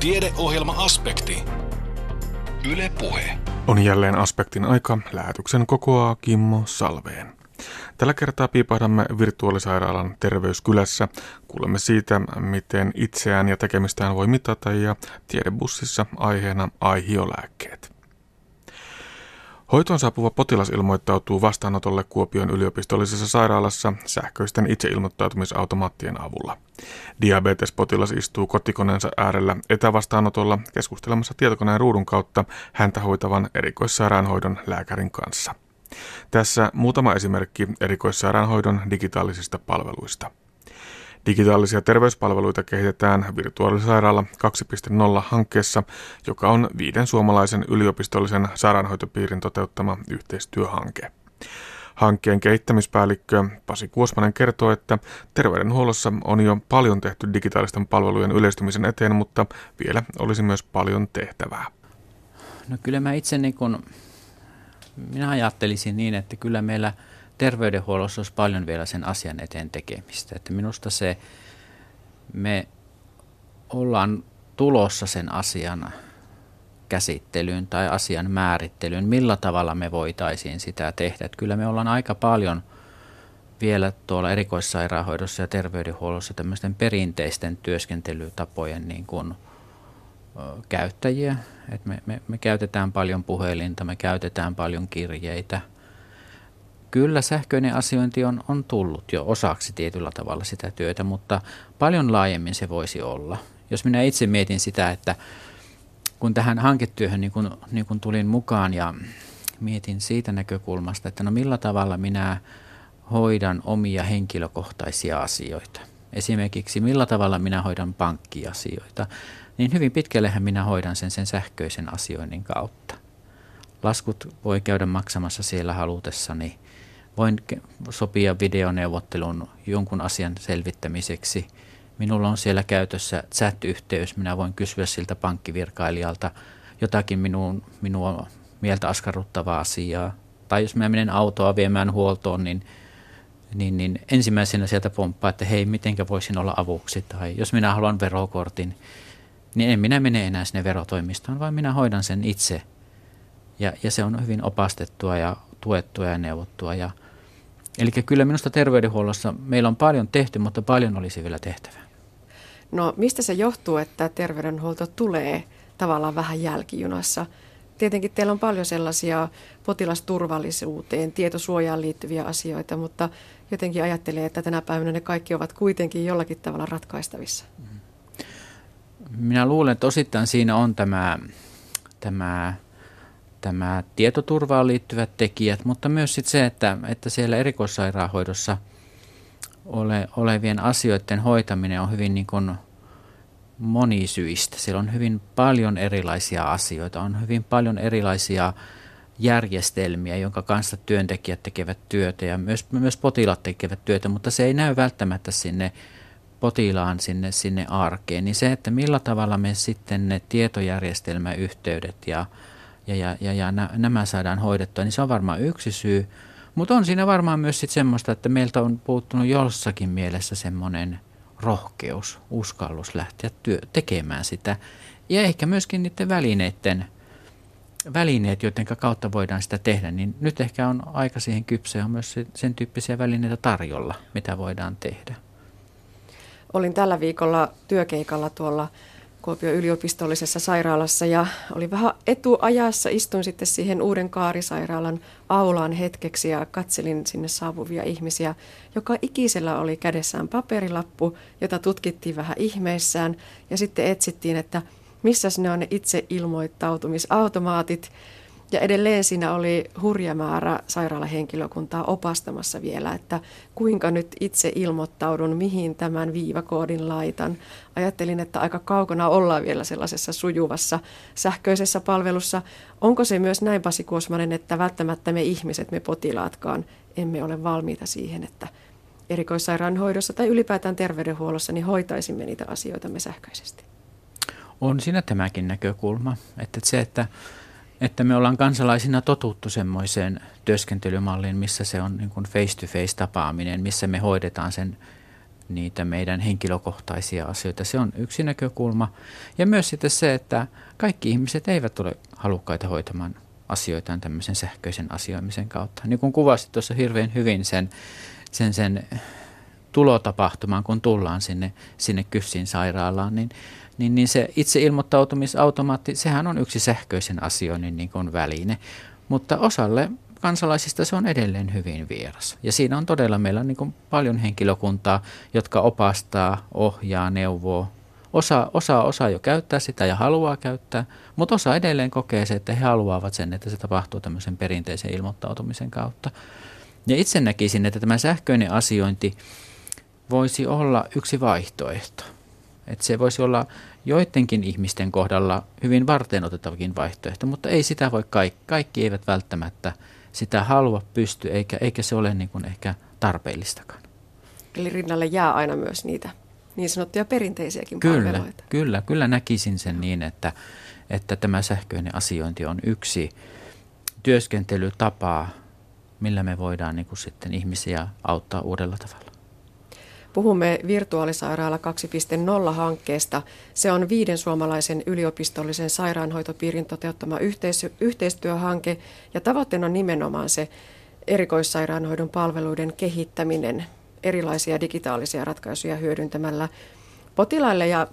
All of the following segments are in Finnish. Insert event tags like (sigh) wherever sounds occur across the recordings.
Tiedeohjelma-aspekti. Yle Puhe. On jälleen aspektin aika. Lähetyksen kokoaa Kimmo Salveen. Tällä kertaa piipahdamme virtuaalisairaalan terveyskylässä. Kuulemme siitä, miten itseään ja tekemistään voi mitata ja tiedebussissa aiheena aihiolääkkeet. Hoitoon saapuva potilas ilmoittautuu vastaanotolle Kuopion yliopistollisessa sairaalassa sähköisten itseilmoittautumisautomaattien avulla. Diabetespotilas istuu kotikoneensa äärellä etävastaanotolla keskustelemassa tietokoneen ruudun kautta häntä hoitavan erikoissairaanhoidon lääkärin kanssa. Tässä muutama esimerkki erikoissairaanhoidon digitaalisista palveluista. Digitaalisia terveyspalveluita kehitetään Virtuaalisairaala 2.0 hankkeessa, joka on viiden suomalaisen yliopistollisen sairaanhoitopiirin toteuttama yhteistyöhanke. Hankkeen kehittämispäällikkö Pasi Kuosmanen kertoo, että terveydenhuollossa on jo paljon tehty digitaalisten palvelujen yleistymisen eteen, mutta vielä olisi myös paljon tehtävää. No kyllä mä itse niin kun, minä ajattelisin niin, että kyllä meillä – terveydenhuollossa olisi paljon vielä sen asian eteen tekemistä. Että minusta se, me ollaan tulossa sen asian käsittelyyn tai asian määrittelyyn, millä tavalla me voitaisiin sitä tehdä. Että kyllä me ollaan aika paljon vielä tuolla erikoissairaanhoidossa ja terveydenhuollossa tämmöisten perinteisten työskentelytapojen niin kuin, käyttäjiä. Et me, me, me käytetään paljon puhelinta, me käytetään paljon kirjeitä – Kyllä sähköinen asiointi on, on tullut jo osaksi tietyllä tavalla sitä työtä, mutta paljon laajemmin se voisi olla. Jos minä itse mietin sitä, että kun tähän hanketyöhön niin kun, niin kun tulin mukaan ja mietin siitä näkökulmasta, että no millä tavalla minä hoidan omia henkilökohtaisia asioita. Esimerkiksi millä tavalla minä hoidan pankkiasioita, niin hyvin pitkällehän minä hoidan sen sen sähköisen asioinnin kautta. Laskut voi käydä maksamassa siellä halutessani voin sopia videoneuvottelun jonkun asian selvittämiseksi. Minulla on siellä käytössä chat-yhteys. Minä voin kysyä siltä pankkivirkailijalta jotakin minuun, minua mieltä askarruttavaa asiaa. Tai jos mä menen autoa viemään huoltoon, niin, niin, niin ensimmäisenä sieltä pomppaa, että hei, mitenkä voisin olla avuksi. Tai jos minä haluan verokortin, niin en minä mene enää sinne verotoimistoon, vaan minä hoidan sen itse. Ja, ja se on hyvin opastettua ja tuettua ja neuvottua. Ja, Eli kyllä minusta terveydenhuollossa meillä on paljon tehty, mutta paljon olisi vielä tehtävää. No mistä se johtuu, että terveydenhuolto tulee tavallaan vähän jälkijunassa? Tietenkin teillä on paljon sellaisia potilasturvallisuuteen, tietosuojaan liittyviä asioita, mutta jotenkin ajattelee, että tänä päivänä ne kaikki ovat kuitenkin jollakin tavalla ratkaistavissa. Minä luulen, että osittain siinä on tämä, tämä tämä tietoturvaan liittyvät tekijät, mutta myös sit se, että, että siellä erikoissairaanhoidossa ole, olevien asioiden hoitaminen on hyvin niin kuin monisyistä. Siellä on hyvin paljon erilaisia asioita, on hyvin paljon erilaisia järjestelmiä, jonka kanssa työntekijät tekevät työtä ja myös, myös potilaat tekevät työtä, mutta se ei näy välttämättä sinne potilaan sinne, sinne arkeen. Niin se, että millä tavalla me sitten ne tietojärjestelmäyhteydet ja ja, ja, ja, ja nämä saadaan hoidettua, niin se on varmaan yksi syy. Mutta on siinä varmaan myös sit semmoista, että meiltä on puuttunut jossakin mielessä semmoinen rohkeus, uskallus lähteä työ, tekemään sitä. Ja ehkä myöskin niiden välineiden, välineet, joiden kautta voidaan sitä tehdä, niin nyt ehkä on aika siihen kypsä on myös sen tyyppisiä välineitä tarjolla, mitä voidaan tehdä. Olin tällä viikolla työkeikalla tuolla Kuopion yliopistollisessa sairaalassa ja oli vähän etuajassa. Istuin sitten siihen uuden kaarisairaalan aulaan hetkeksi ja katselin sinne saapuvia ihmisiä. Joka ikisellä oli kädessään paperilappu, jota tutkittiin vähän ihmeissään ja sitten etsittiin, että missä ne on ne itse ilmoittautumisautomaatit. Ja edelleen siinä oli hurja määrä sairaalahenkilökuntaa opastamassa vielä, että kuinka nyt itse ilmoittaudun, mihin tämän viivakoodin laitan. Ajattelin, että aika kaukana ollaan vielä sellaisessa sujuvassa sähköisessä palvelussa. Onko se myös näin, Pasi Kuosmanen, että välttämättä me ihmiset, me potilaatkaan, emme ole valmiita siihen, että erikoissairaanhoidossa tai ylipäätään terveydenhuollossa niin hoitaisimme niitä asioita me sähköisesti? On siinä tämäkin näkökulma, että se, että että me ollaan kansalaisina totuttu semmoiseen työskentelymalliin, missä se on niin face-to-face tapaaminen, missä me hoidetaan sen niitä meidän henkilökohtaisia asioita. Se on yksi näkökulma. Ja myös sitten se, että kaikki ihmiset eivät ole halukkaita hoitamaan asioitaan tämmöisen sähköisen asioimisen kautta. Niin kuin kuvasit tuossa hirveän hyvin sen, sen, sen tulotapahtumaan, kun tullaan sinne, sinne Kyssin sairaalaan, niin, niin, niin se itse ilmoittautumisautomaatti, sehän on yksi sähköisen asioinnin niin kuin väline. Mutta osalle kansalaisista se on edelleen hyvin vieras. Ja siinä on todella meillä niin kuin paljon henkilökuntaa, jotka opastaa, ohjaa, neuvoo. Osa, osa, osa jo käyttää sitä ja haluaa käyttää, mutta osa edelleen kokee se, että he haluavat sen, että se tapahtuu tämmöisen perinteisen ilmoittautumisen kautta. Ja itse näkisin, että tämä sähköinen asiointi voisi olla yksi vaihtoehto. Että se voisi olla joidenkin ihmisten kohdalla hyvin varten otettavakin vaihtoehto, mutta ei sitä voi kaikki. Kaikki eivät välttämättä sitä halua pysty, eikä, eikä se ole niin kuin ehkä tarpeellistakaan. Eli rinnalle jää aina myös niitä niin sanottuja perinteisiäkin kyllä, palveluita. Kyllä, kyllä näkisin sen niin, että, että tämä sähköinen asiointi on yksi työskentelytapa, millä me voidaan niin kuin sitten ihmisiä auttaa uudella tavalla. Puhumme virtuaalisairaala 2.0-hankkeesta. Se on viiden suomalaisen yliopistollisen sairaanhoitopiirin toteuttama yhteistyöhanke ja tavoitteena on nimenomaan se erikoissairaanhoidon palveluiden kehittäminen erilaisia digitaalisia ratkaisuja hyödyntämällä. Potilaille ja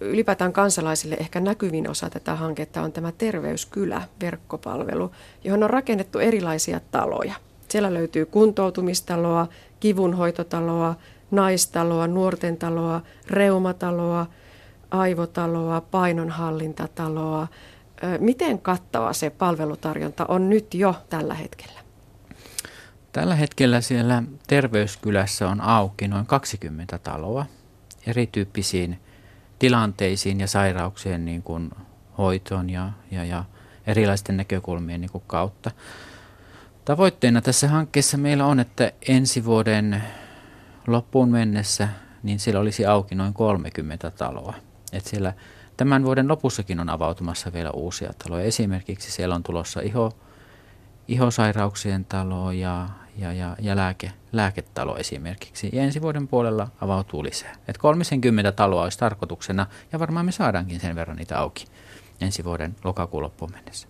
ylipäätään kansalaisille ehkä näkyvin osa tätä hanketta on tämä Terveyskylä-verkkopalvelu, johon on rakennettu erilaisia taloja. Siellä löytyy kuntoutumistaloa, kivunhoitotaloa, naistaloa, nuorten taloa, reumataloa, aivotaloa, painonhallintataloa. Miten kattava se palvelutarjonta on nyt jo tällä hetkellä? Tällä hetkellä siellä terveyskylässä on auki noin 20 taloa erityyppisiin tilanteisiin ja sairauksien niin kuin hoitoon ja, ja, ja erilaisten näkökulmien niin kuin kautta. Tavoitteena tässä hankkeessa meillä on, että ensi vuoden loppuun mennessä, niin siellä olisi auki noin 30 taloa. Et siellä tämän vuoden lopussakin on avautumassa vielä uusia taloja. Esimerkiksi siellä on tulossa iho, ihosairauksien talo ja, ja, ja, ja lääke, lääketalo esimerkiksi. Ja ensi vuoden puolella avautuu lisää. Et 30 taloa olisi tarkoituksena ja varmaan me saadaankin sen verran niitä auki ensi vuoden lokakuun loppuun mennessä.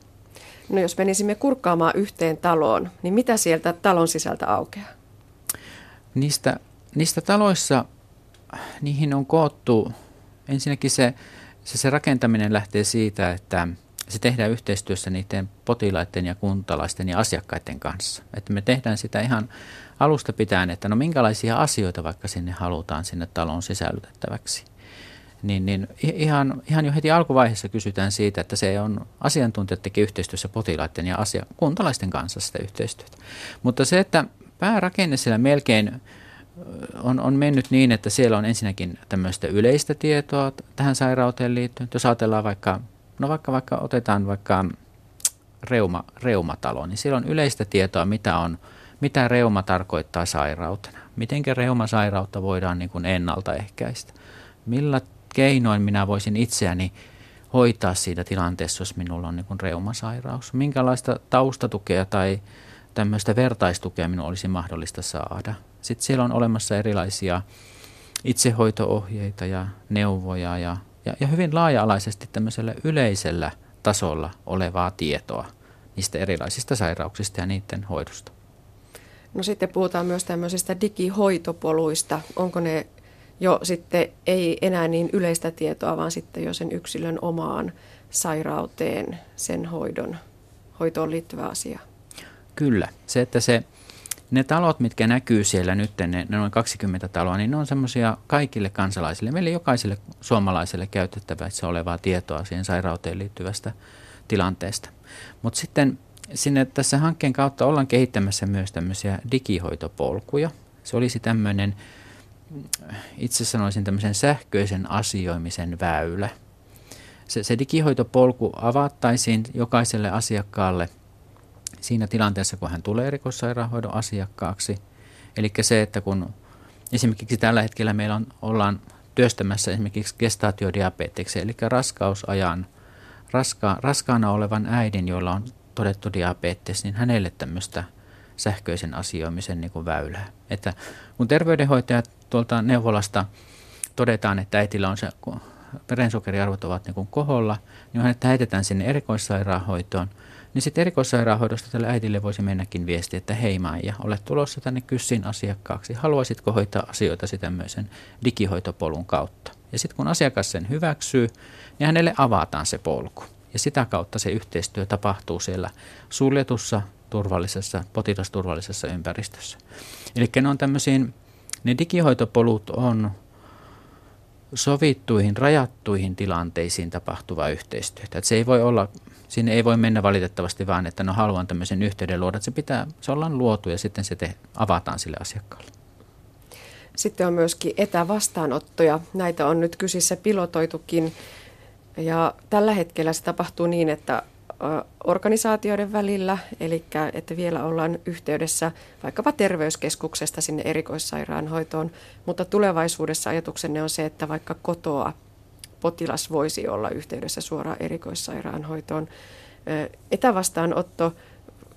No jos menisimme kurkkaamaan yhteen taloon, niin mitä sieltä talon sisältä aukeaa? Niistä niistä taloissa, niihin on koottu, ensinnäkin se, se, se rakentaminen lähtee siitä, että se tehdään yhteistyössä niiden potilaiden ja kuntalaisten ja asiakkaiden kanssa. Että me tehdään sitä ihan alusta pitäen, että no minkälaisia asioita vaikka sinne halutaan sinne talon sisällytettäväksi. Niin, niin ihan, ihan jo heti alkuvaiheessa kysytään siitä, että se on asiantuntijat tekee yhteistyössä potilaiden ja asia, kuntalaisten kanssa sitä yhteistyötä. Mutta se, että päärakenne siellä melkein on, on mennyt niin, että siellä on ensinnäkin tämmöistä yleistä tietoa tähän sairauteen liittyen. Jos ajatellaan vaikka, no vaikka, vaikka otetaan vaikka reuma, reumatalo, niin siellä on yleistä tietoa, mitä, on, mitä reuma tarkoittaa sairautena. Miten reumasairautta voidaan niin kuin ennaltaehkäistä. Millä keinoin minä voisin itseäni hoitaa siitä tilanteessa, jos minulla on niin kuin reumasairaus. Minkälaista taustatukea tai tämmöistä vertaistukea minun olisi mahdollista saada. Sitten siellä on olemassa erilaisia itsehoitoohjeita ja neuvoja ja, ja, ja hyvin laaja-alaisesti tämmöisellä yleisellä tasolla olevaa tietoa niistä erilaisista sairauksista ja niiden hoidosta. No sitten puhutaan myös tämmöisistä digihoitopoluista. Onko ne jo sitten ei enää niin yleistä tietoa, vaan sitten jo sen yksilön omaan sairauteen, sen hoidon, hoitoon liittyvä asia? Kyllä. Se, että se ne talot, mitkä näkyy siellä nyt, ne, ne noin 20 taloa, niin ne on semmoisia kaikille kansalaisille, meille jokaiselle suomalaiselle käytettävässä olevaa tietoa siihen sairauteen liittyvästä tilanteesta. Mutta sitten sinne tässä hankkeen kautta ollaan kehittämässä myös tämmöisiä digihoitopolkuja. Se olisi tämmöinen, itse sanoisin tämmöisen sähköisen asioimisen väylä. Se, se digihoitopolku avattaisiin jokaiselle asiakkaalle – siinä tilanteessa, kun hän tulee erikoissairaanhoidon asiakkaaksi. Eli se, että kun esimerkiksi tällä hetkellä meillä on, ollaan työstämässä esimerkiksi gestaatiodiabeteksi, eli raskausajan raska, raskaana olevan äidin, jolla on todettu diabetes, niin hänelle tämmöistä sähköisen asioimisen niin kuin väylää. Että kun terveydenhoitajat tuolta neuvolasta todetaan, että äitillä on se verensokeriarvot ovat niin kuin koholla, niin hänet heitetään sinne erikoissairaanhoitoon. Niin sitten erikoissairaanhoidosta tälle äidille voisi mennäkin viesti, että hei Maija, olet tulossa tänne kyssin asiakkaaksi. Haluaisitko hoitaa asioita tämmöisen digihoitopolun kautta? Ja sitten kun asiakas sen hyväksyy, niin hänelle avataan se polku. Ja sitä kautta se yhteistyö tapahtuu siellä suljetussa, turvallisessa, potilasturvallisessa ympäristössä. Eli ne on tämmöisiin, ne digihoitopolut on sovittuihin, rajattuihin tilanteisiin tapahtuvaa yhteistyötä. Että se ei voi olla, sinne ei voi mennä valitettavasti vaan, että no haluan tämmöisen yhteyden luoda. Että se pitää, se ollaan luotu ja sitten se te, avataan sille asiakkaalle. Sitten on myöskin etävastaanottoja. Näitä on nyt kysissä pilotoitukin. Ja tällä hetkellä se tapahtuu niin, että organisaatioiden välillä, eli että vielä ollaan yhteydessä vaikkapa terveyskeskuksesta sinne erikoissairaanhoitoon, mutta tulevaisuudessa ajatuksenne on se, että vaikka kotoa potilas voisi olla yhteydessä suoraan erikoissairaanhoitoon. Etävastaanotto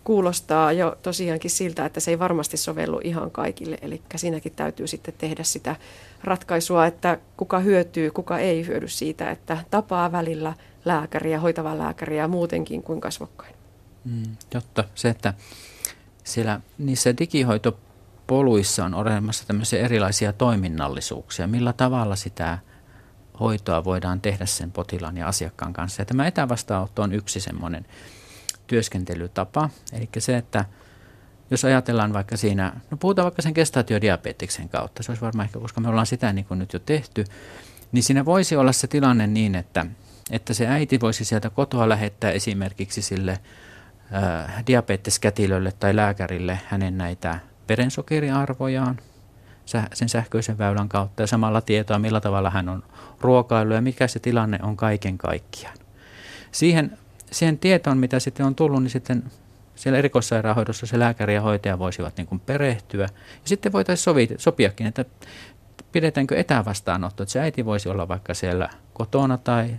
kuulostaa jo tosiaankin siltä, että se ei varmasti sovellu ihan kaikille, eli siinäkin täytyy sitten tehdä sitä ratkaisua, että kuka hyötyy, kuka ei hyödy siitä, että tapaa välillä lääkäriä, hoitavaa lääkäriä muutenkin kuin kasvokkain. Mm, jotta se, että siellä niissä digihoitopoluissa on olemassa tämmöisiä erilaisia toiminnallisuuksia, millä tavalla sitä hoitoa voidaan tehdä sen potilaan ja asiakkaan kanssa. Ja tämä etävastaanotto on yksi semmoinen työskentelytapa, eli se, että jos ajatellaan vaikka siinä, no puhutaan vaikka sen gestaatiodiabeteksen kautta, se olisi varmaan ehkä, koska me ollaan sitä niin kuin nyt jo tehty, niin siinä voisi olla se tilanne niin, että, että se äiti voisi sieltä kotoa lähettää esimerkiksi sille äh, diabeteskätilölle tai lääkärille hänen näitä verensokeriarvojaan sen sähköisen väylän kautta ja samalla tietoa, millä tavalla hän on ruokailu ja mikä se tilanne on kaiken kaikkiaan. Siihen, siihen tietoon, mitä sitten on tullut, niin sitten siellä erikoissairaanhoidossa se lääkäri ja hoitaja voisivat niin kuin perehtyä. Ja sitten voitaisiin sopiakin, että pidetäänkö etävastaanotto, että se äiti voisi olla vaikka siellä kotona tai,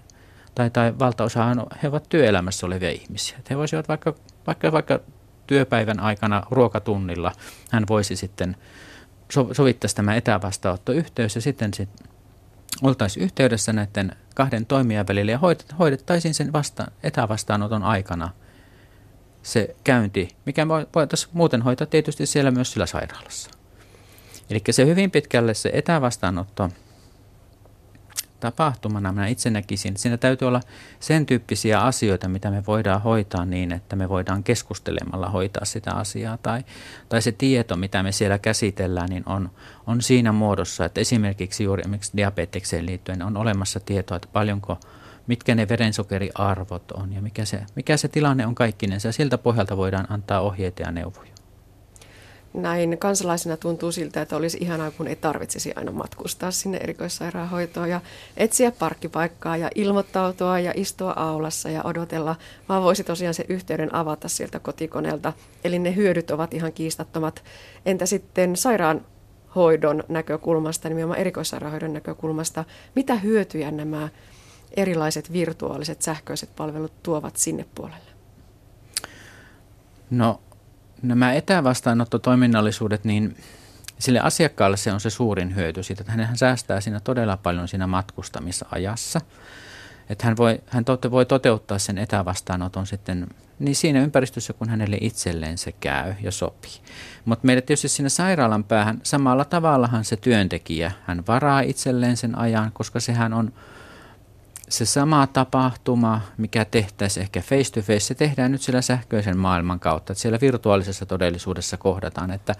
tai, tai valtaosahan he ovat työelämässä olevia ihmisiä. Että he voisivat vaikka, vaikka, vaikka työpäivän aikana ruokatunnilla, hän voisi sitten sovittaisi tämä etävastaanottoyhteys ja sitten sit oltaisiin yhteydessä näiden kahden toimijan välillä ja hoidettaisiin sen vasta, etävastaanoton aikana se käynti, mikä voitaisiin muuten hoitaa tietysti siellä myös sillä sairaalassa. Eli se hyvin pitkälle se etävastaanotto tapahtumana minä itse näkisin, siinä täytyy olla sen tyyppisiä asioita, mitä me voidaan hoitaa niin, että me voidaan keskustelemalla hoitaa sitä asiaa. Tai, tai se tieto, mitä me siellä käsitellään, niin on, on siinä muodossa, että esimerkiksi juuri esimerkiksi diabetekseen liittyen on olemassa tietoa, että paljonko, mitkä ne verensokeriarvot on ja mikä se, mikä se tilanne on kaikkinensa. Siltä pohjalta voidaan antaa ohjeita ja neuvoja näin kansalaisena tuntuu siltä, että olisi ihanaa, kun ei tarvitsisi aina matkustaa sinne erikoissairaanhoitoon ja etsiä parkkipaikkaa ja ilmoittautua ja istua aulassa ja odotella, vaan voisi tosiaan se yhteyden avata sieltä kotikoneelta. Eli ne hyödyt ovat ihan kiistattomat. Entä sitten sairaanhoidon näkökulmasta, nimenomaan erikoissairaanhoidon näkökulmasta, mitä hyötyjä nämä erilaiset virtuaaliset sähköiset palvelut tuovat sinne puolelle? No nämä etävastaanottotoiminnallisuudet, niin sille asiakkaalle se on se suurin hyöty siitä, että hän säästää siinä todella paljon siinä matkustamisajassa. Että hän voi, hän tote, voi toteuttaa sen etävastaanoton sitten niin siinä ympäristössä, kun hänelle itselleen se käy ja sopii. Mutta meille tietysti siinä sairaalan päähän samalla tavallahan se työntekijä, hän varaa itselleen sen ajan, koska sehän on se sama tapahtuma, mikä tehtäisiin ehkä face to face, se tehdään nyt sillä sähköisen maailman kautta, että siellä virtuaalisessa todellisuudessa kohdataan, että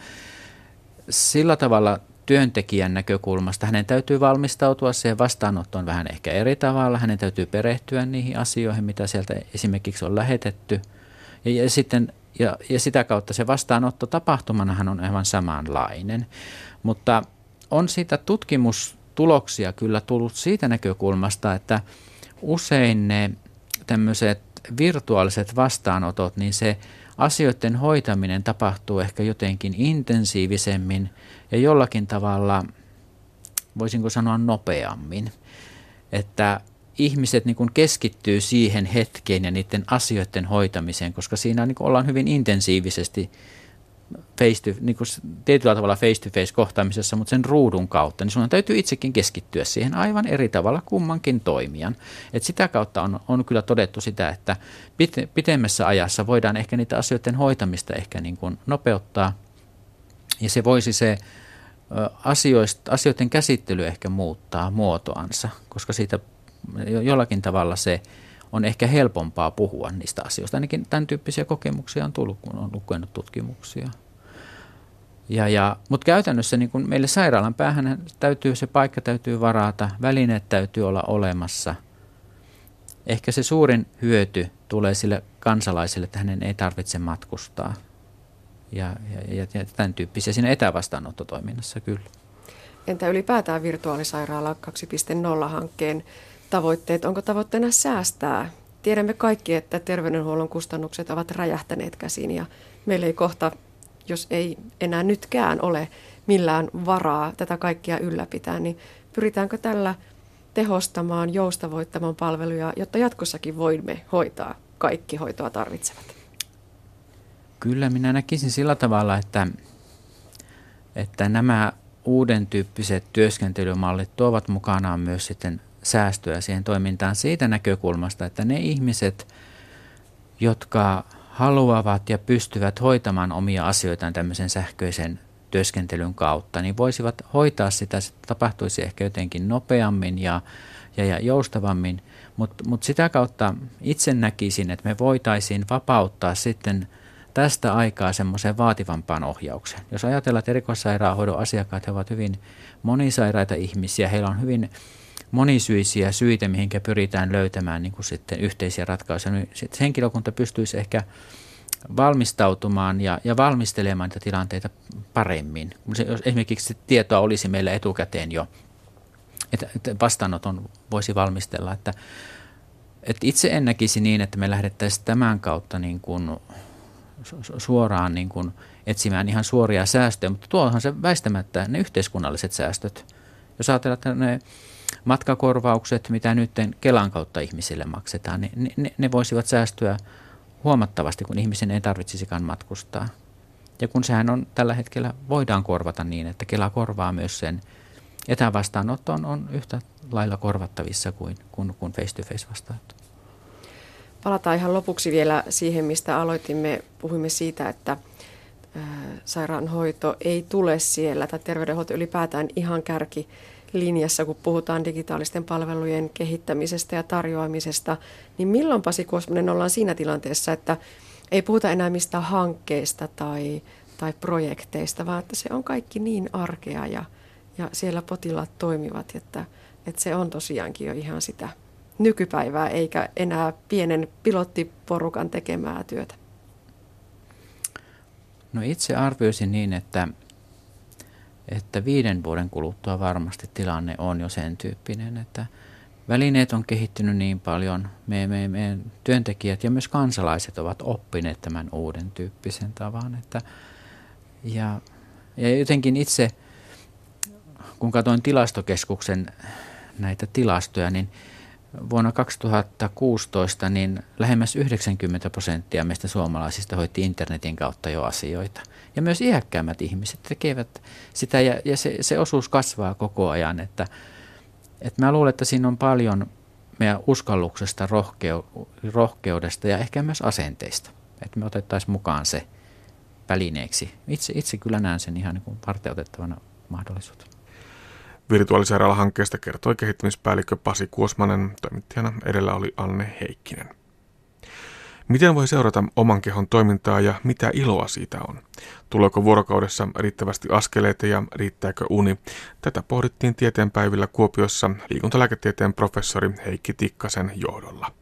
sillä tavalla työntekijän näkökulmasta hänen täytyy valmistautua siihen vastaanottoon vähän ehkä eri tavalla, hänen täytyy perehtyä niihin asioihin, mitä sieltä esimerkiksi on lähetetty, ja, ja sitten ja, ja sitä kautta se vastaanotto tapahtumanahan on aivan samanlainen. Mutta on siitä tutkimus tuloksia kyllä tullut siitä näkökulmasta, että usein ne tämmöiset virtuaaliset vastaanotot, niin se asioiden hoitaminen tapahtuu ehkä jotenkin intensiivisemmin ja jollakin tavalla, voisinko sanoa nopeammin, että ihmiset niin kuin keskittyy siihen hetkeen ja niiden asioiden hoitamiseen, koska siinä niin kuin ollaan hyvin intensiivisesti face to, niin kuin tietyllä tavalla face-to-face kohtaamisessa, mutta sen ruudun kautta, niin sun täytyy itsekin keskittyä siihen aivan eri tavalla kummankin toimijan. Et sitä kautta on, on kyllä todettu sitä, että pite, pitemmässä ajassa voidaan ehkä niitä asioiden hoitamista ehkä niin kuin nopeuttaa, ja se voisi se asioista, asioiden käsittely ehkä muuttaa muotoansa, koska siitä jollakin tavalla se on ehkä helpompaa puhua niistä asioista. Ainakin tämän tyyppisiä kokemuksia on tullut, kun on lukenut tutkimuksia. Ja, ja, Mutta käytännössä niin kun meille sairaalan päähän täytyy, se paikka täytyy varata, välineet täytyy olla olemassa. Ehkä se suurin hyöty tulee sille kansalaiselle, että hänen ei tarvitse matkustaa. Ja, ja, ja, tämän tyyppisiä siinä etävastaanottotoiminnassa kyllä. Entä ylipäätään virtuaalisairaala 2.0-hankkeen tavoitteet? Onko tavoitteena säästää? Tiedämme kaikki, että terveydenhuollon kustannukset ovat räjähtäneet käsiin ja meillä ei kohta jos ei enää nytkään ole millään varaa tätä kaikkia ylläpitää, niin pyritäänkö tällä tehostamaan, joustavoittamaan palveluja, jotta jatkossakin voimme hoitaa kaikki hoitoa tarvitsevat? Kyllä minä näkisin sillä tavalla, että, että nämä uuden tyyppiset työskentelymallit tuovat mukanaan myös sitten säästöä siihen toimintaan siitä näkökulmasta, että ne ihmiset, jotka haluavat ja pystyvät hoitamaan omia asioitaan tämmöisen sähköisen työskentelyn kautta, niin voisivat hoitaa sitä, se tapahtuisi ehkä jotenkin nopeammin ja, ja, ja joustavammin, mutta mut sitä kautta itse näkisin, että me voitaisiin vapauttaa sitten tästä aikaa semmoiseen vaativampaan ohjaukseen. Jos ajatellaan, että erikoissairaanhoidon asiakkaat he ovat hyvin monisairaita ihmisiä, heillä on hyvin monisyisiä syitä, mihinkä pyritään löytämään niin kuin sitten yhteisiä ratkaisuja, niin sitten henkilökunta pystyisi ehkä valmistautumaan ja, ja valmistelemaan niitä tilanteita paremmin. Jos esimerkiksi tietoa olisi meillä etukäteen jo, että, että vastaanoton voisi valmistella, että, että itse en näkisi niin, että me lähdettäisiin tämän kautta niin kuin suoraan niin kuin etsimään ihan suoria säästöjä, mutta tuohan se väistämättä ne yhteiskunnalliset säästöt. Jos ajatellaan, että ne matkakorvaukset, mitä nyt Kelan kautta ihmisille maksetaan, niin ne, ne voisivat säästyä huomattavasti, kun ihmisen ei tarvitsisikaan matkustaa. Ja kun sehän on tällä hetkellä, voidaan korvata niin, että Kela korvaa myös sen etävastaanotto on, on yhtä lailla korvattavissa kuin, kuin, kuin face-to-face vastaanotto. Palataan ihan lopuksi vielä siihen, mistä aloitimme. Puhuimme siitä, että sairaanhoito ei tule siellä, tai terveydenhoito ylipäätään ihan kärki linjassa, kun puhutaan digitaalisten palvelujen kehittämisestä ja tarjoamisesta, niin milloin Pasi Kuosmanen ollaan siinä tilanteessa, että ei puhuta enää mistään hankkeista tai, tai projekteista, vaan että se on kaikki niin arkea ja, ja siellä potilaat toimivat, että, että se on tosiaankin jo ihan sitä nykypäivää eikä enää pienen pilottiporukan tekemää työtä. No itse arvioisin niin, että että viiden vuoden kuluttua varmasti tilanne on jo sen tyyppinen, että välineet on kehittynyt niin paljon, me, me, me työntekijät ja myös kansalaiset ovat oppineet tämän uuden tyyppisen tavan. Että, ja, ja jotenkin itse, kun katsoin tilastokeskuksen näitä tilastoja, niin vuonna 2016 niin lähemmäs 90 prosenttia meistä suomalaisista hoitti internetin kautta jo asioita – ja myös iäkkäämmät ihmiset tekevät sitä ja, ja se, se osuus kasvaa koko ajan. Että, että mä luulen, että siinä on paljon meidän uskalluksesta, rohkeu, rohkeudesta ja ehkä myös asenteista. Että me otettaisiin mukaan se välineeksi. Itse, itse kyllä näen sen ihan niin varteutettavana mahdollisuutena. Virtuaalisairaala-hankkeesta kertoi kehittämispäällikkö Pasi Kuosmanen, toimittajana edellä oli Anne Heikkinen. Miten voi seurata oman kehon toimintaa ja mitä iloa siitä on? Tuleeko vuorokaudessa riittävästi askeleita ja riittääkö uni? Tätä pohdittiin tieteenpäivillä Kuopiossa liikuntalääketieteen professori Heikki Tikkasen johdolla.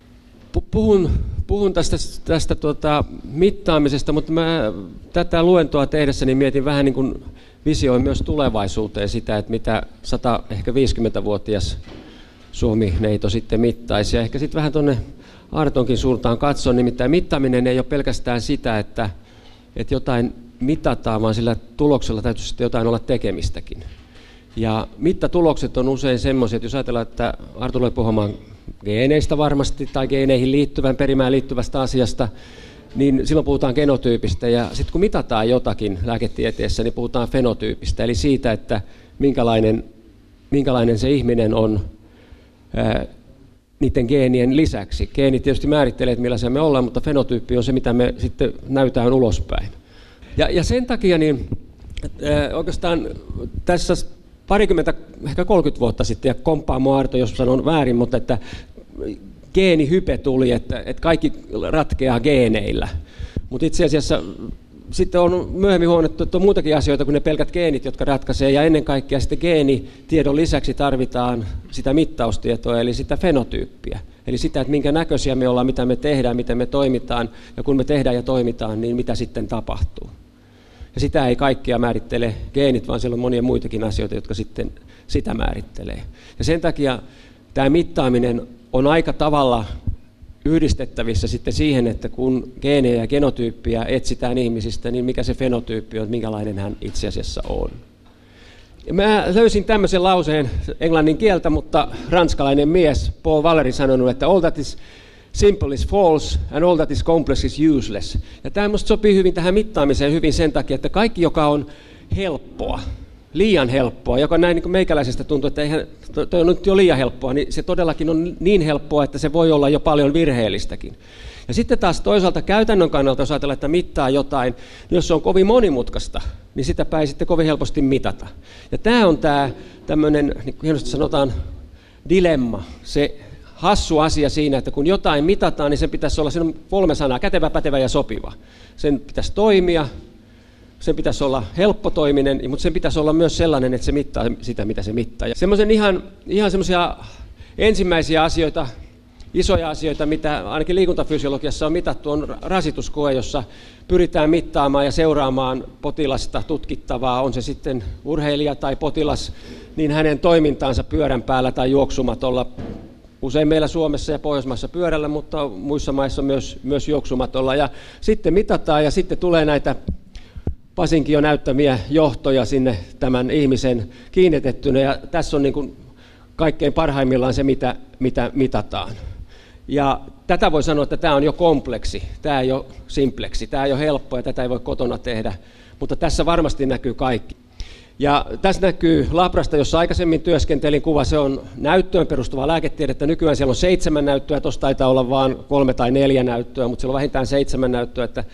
Puhun, puhun tästä, tästä tuota, mittaamisesta, mutta mä tätä luentoa tehdessäni mietin vähän niin kuin visioin myös tulevaisuuteen sitä, että mitä 100, ehkä 50-vuotias Suomi-neito sitten mittaisi. Ja ehkä sitten vähän tuonne Artonkin suuntaan katsoa, nimittäin mittaminen ei ole pelkästään sitä, että, että jotain mitataan, vaan sillä tuloksella täytyy sitten jotain olla tekemistäkin. Ja mittatulokset on usein semmoisia, että jos ajatellaan, että Arto tulee puhumaan geeneistä varmasti tai geeneihin liittyvän, perimään liittyvästä asiasta, niin silloin puhutaan genotyypistä. Ja sitten kun mitataan jotakin lääketieteessä, niin puhutaan fenotyypistä, eli siitä, että minkälainen, minkälainen se ihminen on niiden geenien lisäksi. Geenit tietysti määrittelee, että millaisia me ollaan, mutta fenotyyppi on se, mitä me sitten näytään ulospäin. Ja, ja sen takia niin ää, oikeastaan tässä parikymmentä, ehkä 30 vuotta sitten, ja komppaa mua Arto, jos sanon väärin, mutta että geenihype tuli, että, että kaikki ratkeaa geeneillä. Mutta itse asiassa sitten on myöhemmin huomattu, että on muutakin asioita kuin ne pelkät geenit, jotka ratkaisee, ja ennen kaikkea sitten geenitiedon lisäksi tarvitaan sitä mittaustietoa, eli sitä fenotyyppiä. Eli sitä, että minkä näköisiä me ollaan, mitä me tehdään, miten me toimitaan, ja kun me tehdään ja toimitaan, niin mitä sitten tapahtuu. Ja sitä ei kaikkia määrittele geenit, vaan siellä on monia muitakin asioita, jotka sitten sitä määrittelee. Ja sen takia tämä mittaaminen on aika tavalla yhdistettävissä sitten siihen, että kun geenejä ja genotyyppiä etsitään ihmisistä, niin mikä se fenotyyppi on, minkälainen hän itse asiassa on. Ja mä löysin tämmöisen lauseen englannin kieltä, mutta ranskalainen mies, Paul Valeri, sanonut, että all that is simple is false and all that is complex is useless. Ja tämä sopii hyvin tähän mittaamiseen hyvin sen takia, että kaikki, joka on helppoa, liian helppoa, joka näin niin meikäläisestä tuntuu, että eihän, toi on nyt jo liian helppoa, niin se todellakin on niin helppoa, että se voi olla jo paljon virheellistäkin. Ja sitten taas toisaalta käytännön kannalta, jos ajatellaan, että mittaa jotain, niin jos se on kovin monimutkaista, niin sitä ei sitten kovin helposti mitata. Ja tämä on tämä tämmöinen, niin kuin hienosti sanotaan, dilemma, se hassu asia siinä, että kun jotain mitataan, niin sen pitäisi olla, siinä on kolme sanaa, kätevä, pätevä ja sopiva. Sen pitäisi toimia, sen pitäisi olla helppotoiminen, mutta sen pitäisi olla myös sellainen, että se mittaa sitä, mitä se mittaa. Ja semmoisen ihan, ihan semmoisia ensimmäisiä asioita, isoja asioita, mitä ainakin liikuntafysiologiassa on mitattu, on rasituskoe, jossa pyritään mittaamaan ja seuraamaan potilasta tutkittavaa, on se sitten urheilija tai potilas, niin hänen toimintaansa pyörän päällä tai juoksumatolla usein meillä Suomessa ja Pohjoismaissa pyörällä, mutta muissa maissa myös, myös juoksumatolla. Ja sitten mitataan ja sitten tulee näitä Pasinkin jo näyttämiä johtoja sinne tämän ihmisen kiinnitettynä, ja tässä on niin kuin kaikkein parhaimmillaan se, mitä, mitä mitataan. Ja tätä voi sanoa, että tämä on jo kompleksi, tämä ei ole simpleksi, tämä ei ole helppoa ja tätä ei voi kotona tehdä, mutta tässä varmasti näkyy kaikki. Ja tässä näkyy Labrasta, jossa aikaisemmin työskentelin kuva, se on näyttöön perustuva lääketiedettä. Nykyään siellä on seitsemän näyttöä, tuossa taitaa olla vain kolme tai neljä näyttöä, mutta siellä on vähintään seitsemän näyttöä, että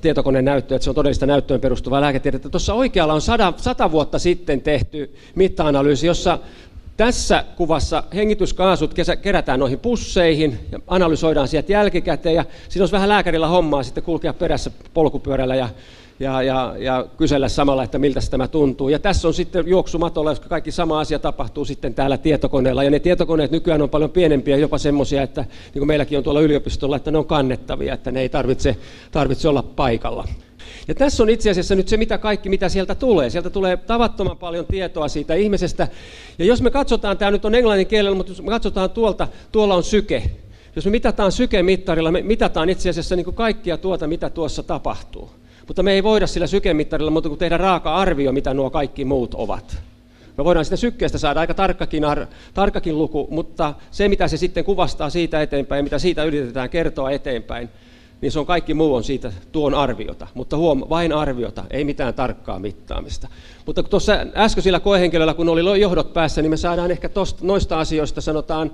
tietokoneen näyttö, että se on todellista näyttöön perustuvaa lääketiedettä. Tuossa oikealla on sata, sata vuotta sitten tehty mitta-analyysi, jossa tässä kuvassa hengityskaasut kerätään noihin pusseihin ja analysoidaan sieltä jälkikäteen. Ja siinä olisi vähän lääkärillä hommaa sitten kulkea perässä polkupyörällä ja ja, ja, ja kysellä samalla, että miltä tämä tuntuu. Ja tässä on sitten juoksumatolla, koska kaikki sama asia tapahtuu sitten täällä tietokoneella. Ja ne tietokoneet nykyään on paljon pienempiä, jopa semmoisia, että niin kuin meilläkin on tuolla yliopistolla, että ne on kannettavia, että ne ei tarvitse, tarvitse olla paikalla. Ja tässä on itse asiassa nyt se, mitä kaikki, mitä sieltä tulee. Sieltä tulee tavattoman paljon tietoa siitä ihmisestä. Ja jos me katsotaan, tämä nyt on englannin kielellä, mutta jos me katsotaan tuolta, tuolla on syke. Jos me mitataan sykemittarilla, me mitataan itse asiassa niin kuin kaikkia tuota, mitä tuossa tapahtuu. Mutta me ei voida sillä sykemittarilla muuta kuin tehdä raaka arvio, mitä nuo kaikki muut ovat. Me voidaan sitä sykkeestä saada aika tarkkakin, ar- tarkkakin luku, mutta se, mitä se sitten kuvastaa siitä eteenpäin, mitä siitä yritetään kertoa eteenpäin, niin se on kaikki muu on siitä tuon arviota. Mutta huom, vain arviota, ei mitään tarkkaa mittaamista. Mutta tuossa äskeisillä koehenkilöillä, kun oli johdot päässä, niin me saadaan ehkä tosta, noista asioista, sanotaan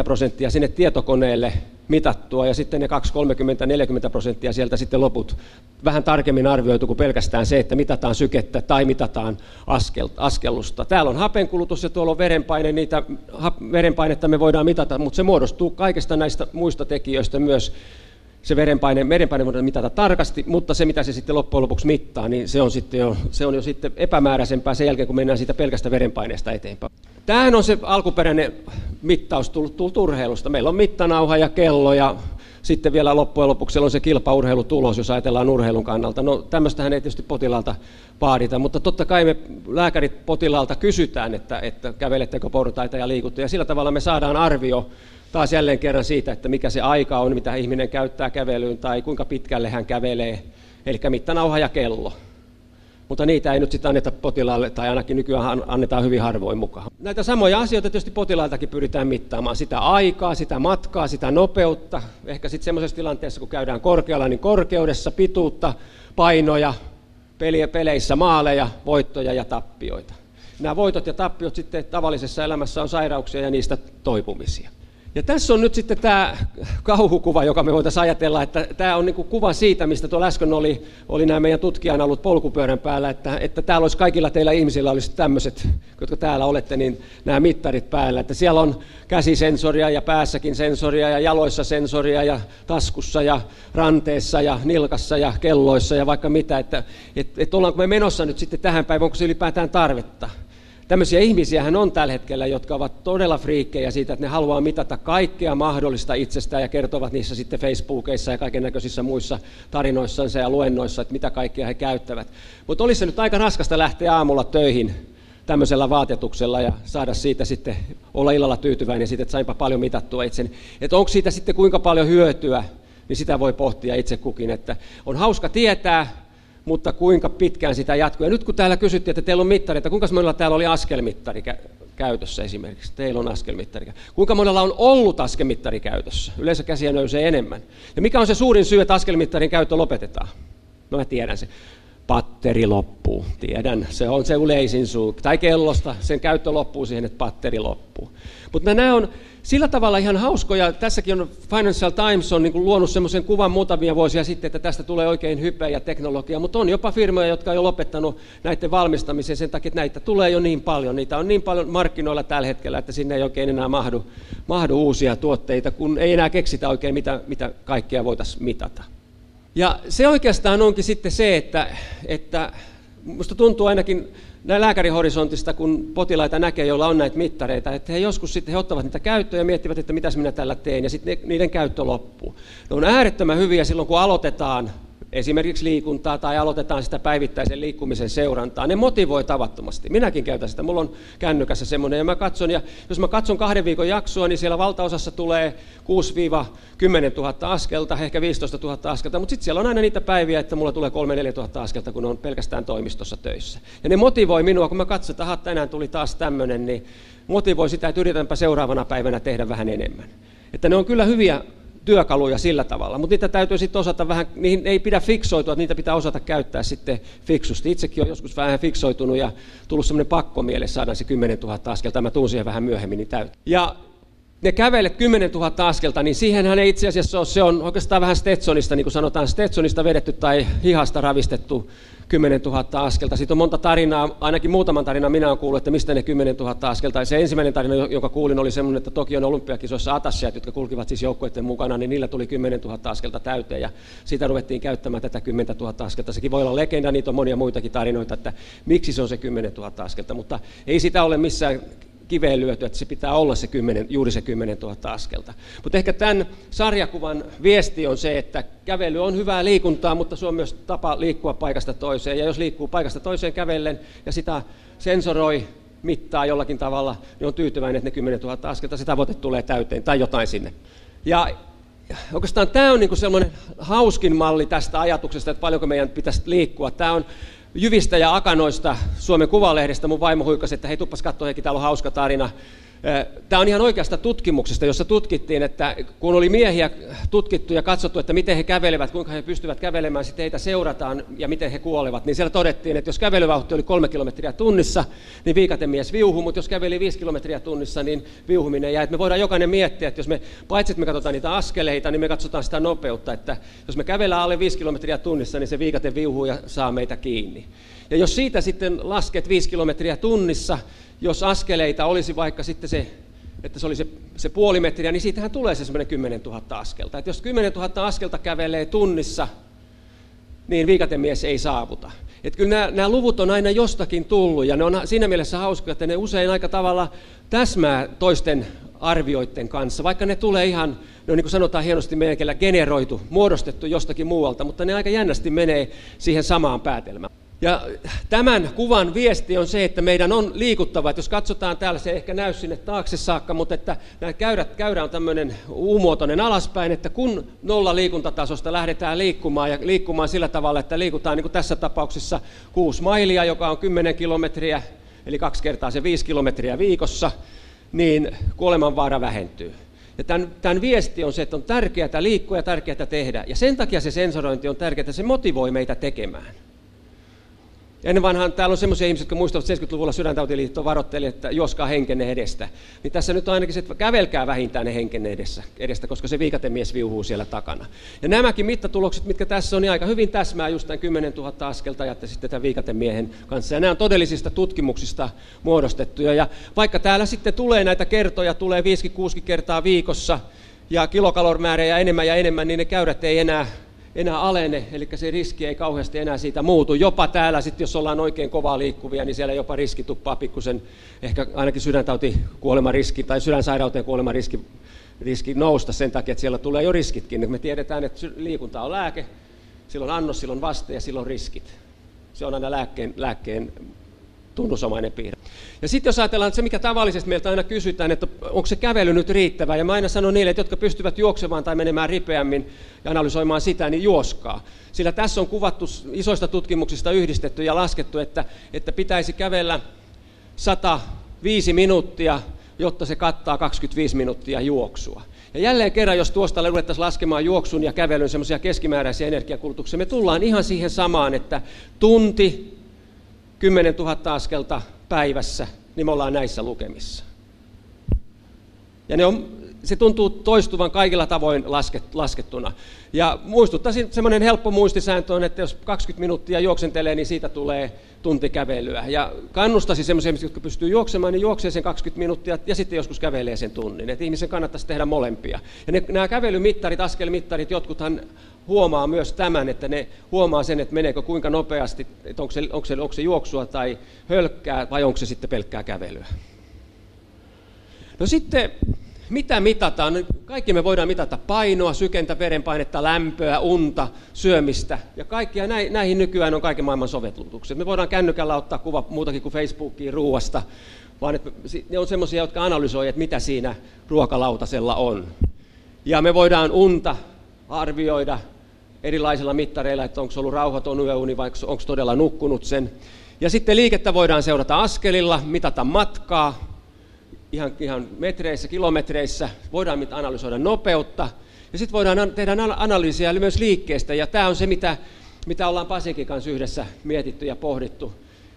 60-70 prosenttia sinne tietokoneelle mitattua ja sitten ne 2, 30, 40 prosenttia sieltä sitten loput vähän tarkemmin arvioitu kuin pelkästään se, että mitataan sykettä tai mitataan askel, askellusta. Täällä on hapenkulutus ja tuolla on verenpaine, niitä verenpainetta me voidaan mitata, mutta se muodostuu kaikista näistä muista tekijöistä myös se verenpaine, verenpaine voidaan mitata tarkasti, mutta se mitä se sitten loppujen lopuksi mittaa, niin se on, sitten jo, se on jo sitten epämääräisempää sen jälkeen, kun mennään siitä pelkästä verenpaineesta eteenpäin. Tämähän on se alkuperäinen mittaus tullut, tullut urheilusta. Meillä on mittanauha ja kello ja sitten vielä loppujen lopuksi on se kilpaurheilutulos, jos ajatellaan urheilun kannalta. No tämmöistähän ei tietysti potilaalta vaadita, mutta totta kai me lääkärit potilaalta kysytään, että, että kävelettekö portaita ja liikutte, ja sillä tavalla me saadaan arvio taas jälleen kerran siitä, että mikä se aika on, mitä ihminen käyttää kävelyyn tai kuinka pitkälle hän kävelee, eli mittanauha ja kello. mutta niitä ei nyt sitten anneta potilaalle, tai ainakin nykyään annetaan hyvin harvoin mukaan. Näitä samoja asioita tietysti potilailtakin pyritään mittaamaan, sitä aikaa, sitä matkaa, sitä nopeutta, ehkä sitten semmoisessa tilanteessa, kun käydään korkealla, niin korkeudessa, pituutta, painoja, peleissä maaleja, voittoja ja tappioita. Nämä voitot ja tappiot sitten tavallisessa elämässä on sairauksia ja niistä toipumisia. Ja tässä on nyt sitten tämä kauhukuva, joka me voitaisiin ajatella, että tämä on niin kuva siitä, mistä tuolla äsken oli, oli nämä meidän tutkijan ollut polkupyörän päällä, että, että täällä olisi kaikilla teillä ihmisillä olisi tämmöiset, jotka täällä olette, niin nämä mittarit päällä. Että siellä on käsisensoria ja päässäkin sensoria ja jaloissa sensoria ja taskussa ja ranteessa ja nilkassa ja kelloissa ja vaikka mitä. Että et, et ollaanko me menossa nyt sitten tähän päivään, onko se ylipäätään tarvetta. Tämmöisiä ihmisiä on tällä hetkellä, jotka ovat todella friikkejä siitä, että ne haluaa mitata kaikkea mahdollista itsestään ja kertovat niissä sitten Facebookissa ja kaiken näköisissä muissa tarinoissansa ja luennoissa, että mitä kaikkea he käyttävät. Mutta olisi se nyt aika raskasta lähteä aamulla töihin tämmöisellä vaatetuksella ja saada siitä sitten olla illalla tyytyväinen siitä, että sainpa paljon mitattua itseni. Että onko siitä sitten kuinka paljon hyötyä, niin sitä voi pohtia itse kukin. Että on hauska tietää, mutta kuinka pitkään sitä jatkuu. Ja nyt kun täällä kysyttiin, että teillä on mittari, että kuinka monella täällä oli askelmittari käytössä esimerkiksi, teillä on askelmittari. Kuinka monella on ollut askelmittari käytössä? Yleensä käsiä nousee enemmän. Ja mikä on se suurin syy, että askelmittarin käyttö lopetetaan? No mä tiedän se. Patteri loppuu, tiedän. Se on se yleisin syy. Tai kellosta, sen käyttö loppuu siihen, että patteri loppuu. Mutta nämä on sillä tavalla ihan hauskoja. Tässäkin on Financial Times on niin kuin luonut semmoisen kuvan muutamia vuosia sitten, että tästä tulee oikein hypeä ja teknologia, mutta on jopa firmoja, jotka on jo lopettanut näiden valmistamisen sen takia, että näitä tulee jo niin paljon. Niitä on niin paljon markkinoilla tällä hetkellä, että sinne ei oikein enää mahdu, mahdu uusia tuotteita, kun ei enää keksitä oikein, mitä, mitä kaikkea voitaisiin mitata. Ja se oikeastaan onkin sitten se, että, että musta tuntuu ainakin lääkärihorisontista, kun potilaita näkee, joilla on näitä mittareita, että he joskus sitten he ottavat niitä käyttöön ja miettivät, että mitä minä tällä teen, ja sitten niiden käyttö loppuu. Ne on äärettömän hyviä silloin, kun aloitetaan esimerkiksi liikuntaa tai aloitetaan sitä päivittäisen liikkumisen seurantaa. Ne motivoi tavattomasti. Minäkin käytän sitä. Mulla on kännykässä semmoinen ja mä katson, ja jos mä katson kahden viikon jaksoa, niin siellä valtaosassa tulee 6-10 000 askelta, ehkä 15 000 askelta, mutta sitten siellä on aina niitä päiviä, että mulla tulee 3-4 000 askelta, kun on pelkästään toimistossa töissä. Ja ne motivoi minua, kun mä katson, että tänään tuli taas tämmöinen, niin motivoi sitä, että yritänpä seuraavana päivänä tehdä vähän enemmän. Että ne on kyllä hyviä työkaluja sillä tavalla, mutta niitä täytyy sitten osata vähän, niihin ei pidä fiksoitua, että niitä pitää osata käyttää sitten fiksusti. Itsekin on joskus vähän fiksoitunut ja tullut semmoinen pakko mielessä saada se 10 000 askelta, mä tuun siihen vähän myöhemmin, niin täytyy. Ja ne kävelet 10 000 askelta, niin siihenhän ei itse asiassa ole, se on oikeastaan vähän Stetsonista, niin kuin sanotaan, Stetsonista vedetty tai hihasta ravistettu 10 000 askelta. Siitä on monta tarinaa, ainakin muutaman tarinan minä olen kuullut, että mistä ne 10 000 askelta. Ja se ensimmäinen tarina, jonka kuulin, oli semmoinen, että Tokion olympiakisoissa atassiat, jotka kulkivat siis joukkueiden mukana, niin niillä tuli 10 000 askelta täyteen. Ja siitä ruvettiin käyttämään tätä 10 000 askelta. Sekin voi olla legenda, niitä on monia muitakin tarinoita, että miksi se on se 10 000 askelta. Mutta ei sitä ole missään kiveen lyöty, että se pitää olla se 10, juuri se 10 000 askelta. Mutta ehkä tämän sarjakuvan viesti on se, että kävely on hyvää liikuntaa, mutta se on myös tapa liikkua paikasta toiseen. Ja jos liikkuu paikasta toiseen kävellen ja sitä sensoroi, mittaa jollakin tavalla, niin on tyytyväinen, että ne 10 000 askelta, se tavoite tulee täyteen tai jotain sinne. Ja oikeastaan tämä on niin semmoinen hauskin malli tästä ajatuksesta, että paljonko meidän pitäisi liikkua. Tämä on Jyvistä ja Akanoista Suomen Kuvalehdestä mun vaimo huikasi, että hei tuppas katsoa, hei, täällä on hauska tarina. Tämä on ihan oikeasta tutkimuksesta, jossa tutkittiin, että kun oli miehiä tutkittu ja katsottu, että miten he kävelevät, kuinka he pystyvät kävelemään, sitten heitä seurataan ja miten he kuolevat, niin siellä todettiin, että jos kävelyvauhti oli kolme kilometriä tunnissa, niin viikatemies viuhu, mutta jos käveli viisi kilometriä tunnissa, niin viuhuminen jää. me voidaan jokainen miettiä, että jos me, paitsi että me katsotaan niitä askeleita, niin me katsotaan sitä nopeutta, että jos me kävellään alle viisi kilometriä tunnissa, niin se viikate viuhuu ja saa meitä kiinni. Ja jos siitä sitten lasket viisi kilometriä tunnissa, jos askeleita olisi vaikka sitten se, että se oli se, se puoli metriä, niin siitähän tulee se semmoinen 10 000 askelta. Että jos 10 000 askelta kävelee tunnissa, niin viikatemies ei saavuta. Että kyllä nämä, nämä luvut on aina jostakin tullut, ja ne on siinä mielessä hauskoja, että ne usein aika tavalla täsmää toisten arvioiden kanssa, vaikka ne tulee ihan, ne on niin kuin sanotaan hienosti meidän generoitu, muodostettu jostakin muualta, mutta ne aika jännästi menee siihen samaan päätelmään. Ja tämän kuvan viesti on se, että meidän on liikuttava. Että jos katsotaan täällä, se ei ehkä näy sinne taakse saakka, mutta että nämä käyrät, käyrä on tämmöinen U-muotoinen alaspäin, että kun nolla liikuntatasosta lähdetään liikkumaan ja liikkumaan sillä tavalla, että liikutaan niin kuin tässä tapauksessa kuusi mailia, joka on 10 kilometriä, eli kaksi kertaa se viisi kilometriä viikossa, niin kuolemanvaara vähentyy. Ja tämän, tämän viesti on se, että on tärkeää liikkua ja tärkeää tehdä. Ja sen takia se sensorointi on tärkeää, se motivoi meitä tekemään. Ennen vanhaan täällä on sellaisia ihmisiä, jotka muistavat 70-luvulla sydäntautiliitto varoitteli, että juoskaa henkenne edestä. Niin tässä nyt ainakin se, että kävelkää vähintään ne henkenne edessä, edestä, koska se viikatemies viuhuu siellä takana. Ja nämäkin mittatulokset, mitkä tässä on, niin aika hyvin täsmää just tämän 10 000 askelta ja sitten tämän viikatemiehen kanssa. Ja nämä on todellisista tutkimuksista muodostettuja. Ja vaikka täällä sitten tulee näitä kertoja, tulee 5-6 kertaa viikossa, ja kilokalorimäärejä enemmän ja enemmän, niin ne käyrät ei enää enää alene, eli se riski ei kauheasti enää siitä muutu. Jopa täällä sitten, jos ollaan oikein kovaa liikkuvia, niin siellä jopa riski tuppaa pikkusen, ehkä ainakin sydäntauti riski tai sydänsairauteen riski, riski nousta sen takia, että siellä tulee jo riskitkin. Me tiedetään, että liikunta on lääke, silloin annos, silloin vaste ja silloin riskit. Se on aina lääkkeen, lääkkeen tunnusomainen piirre. Ja sitten jos ajatellaan että se, mikä tavallisesti meiltä aina kysytään, että onko se kävely nyt riittävä, ja mä aina sanon niille, että jotka pystyvät juoksemaan tai menemään ripeämmin ja analysoimaan sitä, niin juoskaa. Sillä tässä on kuvattu isoista tutkimuksista yhdistetty ja laskettu, että, että pitäisi kävellä 105 minuuttia, jotta se kattaa 25 minuuttia juoksua. Ja jälleen kerran, jos tuosta ruvettaisiin laskemaan juoksun ja kävelyn semmoisia keskimääräisiä energiakulutuksia, me tullaan ihan siihen samaan, että tunti 10 000 askelta päivässä, niin me ollaan näissä lukemissa. Ja ne on, se tuntuu toistuvan kaikilla tavoin lasket, laskettuna. Ja muistuttaisin, semmoinen helppo muistisääntö on, että jos 20 minuuttia juoksentelee, niin siitä tulee tunti kävelyä. Ja kannustaisin semmoisia ihmisiä, jotka pystyy juoksemaan, niin juoksee sen 20 minuuttia ja sitten joskus kävelee sen tunnin. Että ihmisen kannattaisi tehdä molempia. Ja ne, nämä kävelymittarit, askelmittarit, jotkuthan huomaa myös tämän, että ne huomaa sen, että meneekö kuinka nopeasti, että onko se, onko se, onko se juoksua tai hölkkää vai onko se sitten pelkkää kävelyä. No sitten, mitä mitataan? Kaikki me voidaan mitata painoa, sykentä, verenpainetta, lämpöä, unta, syömistä. Ja kaikkia näihin nykyään on kaiken maailman sovellutukset. Me voidaan kännykällä ottaa kuva muutakin kuin Facebookiin ruuasta, vaan että ne on semmoisia, jotka analysoivat, että mitä siinä ruokalautasella on. Ja me voidaan unta arvioida erilaisilla mittareilla, että onko ollut rauhaton yöuni vai onko todella nukkunut sen. Ja sitten liikettä voidaan seurata askelilla, mitata matkaa, ihan, ihan metreissä, kilometreissä, voidaan analysoida nopeutta, ja sitten voidaan tehdä analyysiä myös liikkeestä, ja tämä on se, mitä, mitä ollaan Pasinkin kanssa yhdessä mietitty ja pohdittu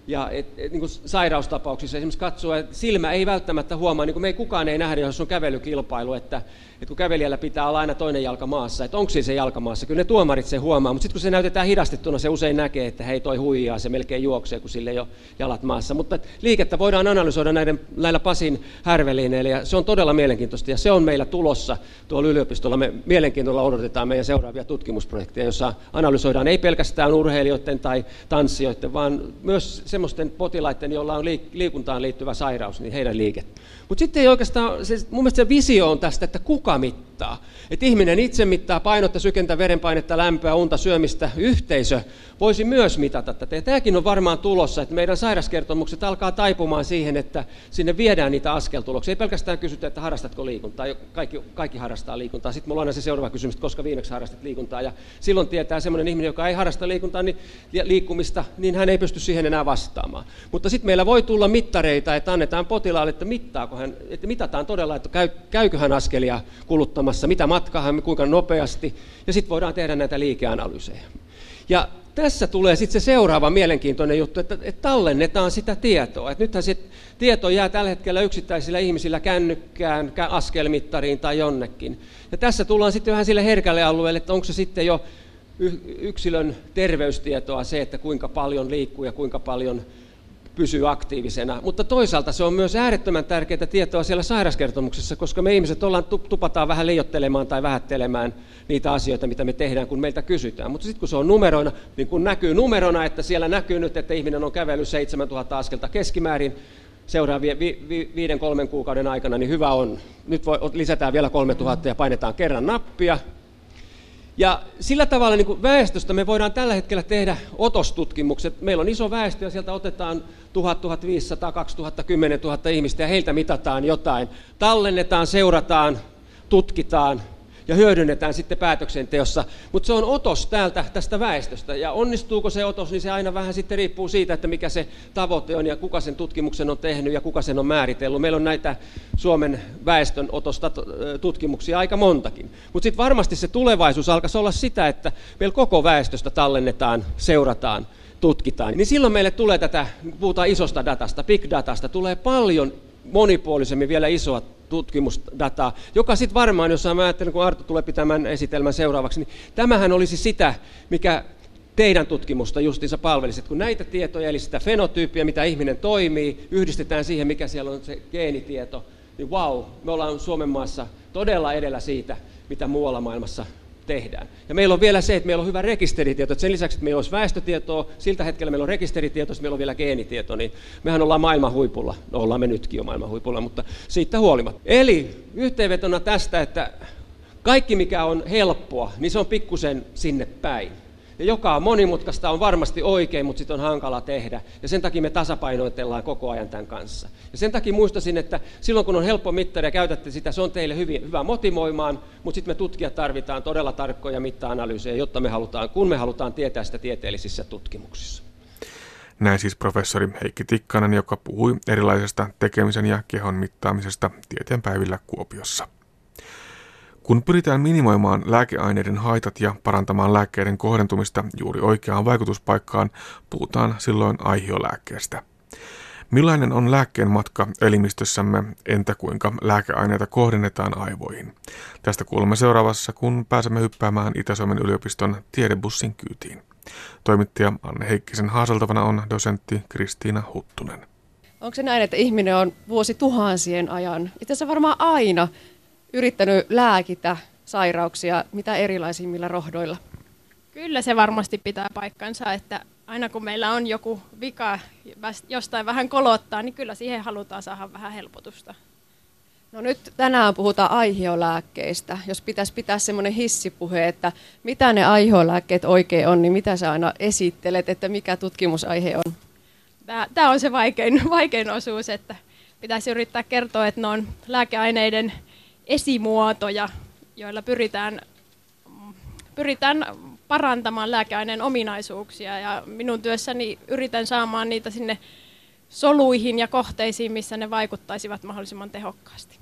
ja et, et, niin kuin sairaustapauksissa esimerkiksi katsoa, että silmä ei välttämättä huomaa, niin kuin me ei kukaan ei nähdä, jos on kävelykilpailu, että, että kun kävelijällä pitää olla aina toinen jalka maassa, että onko se jalka maassa, kyllä ne tuomarit se huomaa, mutta sitten kun se näytetään hidastettuna, se usein näkee, että hei toi huijaa, se melkein juoksee, kun sille ei ole jalat maassa. Mutta liikettä voidaan analysoida näiden, näillä Pasin härveliineillä ja se on todella mielenkiintoista ja se on meillä tulossa tuolla yliopistolla. Me mielenkiinnolla odotetaan meidän seuraavia tutkimusprojekteja, joissa analysoidaan ei pelkästään urheilijoiden tai tanssijoiden, vaan myös semmoisten potilaiden, joilla on liikuntaan liittyvä sairaus, niin heidän liikettä. Mutta sitten ei oikeastaan, se, mun mielestä se visio on tästä, että kuka mittaa. Että ihminen itse mittaa painotta, sykentä, verenpainetta, lämpöä, unta, syömistä. Yhteisö voisi myös mitata tätä. Ja tämäkin on varmaan tulossa, että meidän sairaskertomukset alkaa taipumaan siihen, että sinne viedään niitä askeltuloksia. Ei pelkästään kysytä, että harrastatko liikuntaa. Kaikki, kaikki harrastaa liikuntaa. Sitten mulla on aina se seuraava kysymys, että koska viimeksi harrastat liikuntaa. Ja silloin tietää semmoinen ihminen, joka ei harrasta liikuntaa, niin liikkumista, niin hän ei pysty siihen enää vastaamaan. Mutta sitten meillä voi tulla mittareita, että annetaan potilaalle, että mittaako hän, että mitataan todella, että käy, käykö hän askelia kuluttamassa, mitä matkaa hän, kuinka nopeasti. Ja sitten voidaan tehdä näitä liikeanalyysejä. Ja tässä tulee sitten se seuraava mielenkiintoinen juttu, että, että tallennetaan sitä tietoa. Että nythän se tieto jää tällä hetkellä yksittäisillä ihmisillä kännykkään, askelmittariin tai jonnekin. Ja tässä tullaan sitten vähän sille herkälle alueelle, että onko se sitten jo yksilön terveystietoa se, että kuinka paljon liikkuu ja kuinka paljon pysyy aktiivisena. Mutta toisaalta se on myös äärettömän tärkeää tietoa siellä sairaskertomuksessa, koska me ihmiset ollaan, tupataan vähän liiottelemaan tai vähättelemään niitä asioita, mitä me tehdään, kun meiltä kysytään. Mutta sitten kun se on numeroina, niin kun näkyy numerona, että siellä näkyy nyt, että ihminen on kävellyt 7000 askelta keskimäärin, seuraavien vi, vi, viiden kolmen kuukauden aikana, niin hyvä on. Nyt voi, lisätään vielä 3000 ja painetaan kerran nappia. Ja sillä tavalla niin kuin väestöstä me voidaan tällä hetkellä tehdä otostutkimukset. Meillä on iso väestö ja sieltä otetaan 1000, 1500, 2000, 10 000 ihmistä ja heiltä mitataan jotain. Tallennetaan, seurataan, tutkitaan ja hyödynnetään sitten päätöksenteossa. Mutta se on otos täältä tästä väestöstä ja onnistuuko se otos, niin se aina vähän sitten riippuu siitä, että mikä se tavoite on ja kuka sen tutkimuksen on tehnyt ja kuka sen on määritellyt. Meillä on näitä Suomen väestön otosta tutkimuksia aika montakin. Mutta sitten varmasti se tulevaisuus alkaisi olla sitä, että meillä koko väestöstä tallennetaan, seurataan, tutkitaan. Niin silloin meille tulee tätä, puhutaan isosta datasta, big datasta, tulee paljon monipuolisemmin vielä isoa tutkimusdataa, joka sitten varmaan, jos mä ajattelen, kun Arto tulee pitämään esitelmän seuraavaksi, niin tämähän olisi sitä, mikä teidän tutkimusta justiinsa palvelisi, että kun näitä tietoja, eli sitä fenotyyppiä, mitä ihminen toimii, yhdistetään siihen, mikä siellä on se geenitieto, niin wow, me ollaan Suomen maassa todella edellä siitä, mitä muualla maailmassa tehdään. Ja meillä on vielä se, että meillä on hyvä rekisteritieto, että sen lisäksi, että meillä olisi väestötietoa, siltä hetkellä meillä on rekisteritieto, että meillä on vielä geenitieto, niin mehän ollaan maailman huipulla. No ollaan me nytkin jo maailman huipulla, mutta siitä huolimatta. Eli yhteenvetona tästä, että kaikki mikä on helppoa, niin se on pikkusen sinne päin. Ja joka on monimutkaista on varmasti oikein, mutta sitten on hankala tehdä. Ja sen takia me tasapainoitellaan koko ajan tämän kanssa. Ja sen takia muistasin, että silloin kun on helppo mittari ja käytätte sitä, se on teille hyvin, hyvä motivoimaan, mutta sitten me tutkijat tarvitaan todella tarkkoja mitta-analyysejä, jotta me halutaan, kun me halutaan tietää sitä tieteellisissä tutkimuksissa. Näin siis professori Heikki Tikkanen, joka puhui erilaisesta tekemisen ja kehon mittaamisesta tieteenpäivillä Kuopiossa. Kun pyritään minimoimaan lääkeaineiden haitat ja parantamaan lääkkeiden kohdentumista juuri oikeaan vaikutuspaikkaan, puhutaan silloin aihiolääkkeestä. Millainen on lääkkeen matka elimistössämme, entä kuinka lääkeaineita kohdennetaan aivoihin? Tästä kuulemme seuraavassa, kun pääsemme hyppäämään Itä-Suomen yliopiston tiedebussin kyytiin. Toimittaja Anne Heikkisen haaseltavana on dosentti Kristiina Huttunen. Onko se näin, että ihminen on vuosi tuhansien ajan, itse asiassa varmaan aina, yrittänyt lääkitä sairauksia mitä erilaisimmilla rohdoilla? Kyllä se varmasti pitää paikkansa, että aina kun meillä on joku vika, jostain vähän kolottaa, niin kyllä siihen halutaan saada vähän helpotusta. No nyt tänään puhutaan aihiolääkkeistä. Jos pitäisi pitää semmoinen hissipuhe, että mitä ne aihiolääkkeet oikein on, niin mitä sä aina esittelet, että mikä tutkimusaihe on? Tämä on se vaikein, (laughs) vaikein osuus, että pitäisi yrittää kertoa, että ne on lääkeaineiden esimuotoja, joilla pyritään, pyritään parantamaan lääkeaineen ominaisuuksia. Ja minun työssäni yritän saamaan niitä sinne soluihin ja kohteisiin, missä ne vaikuttaisivat mahdollisimman tehokkaasti.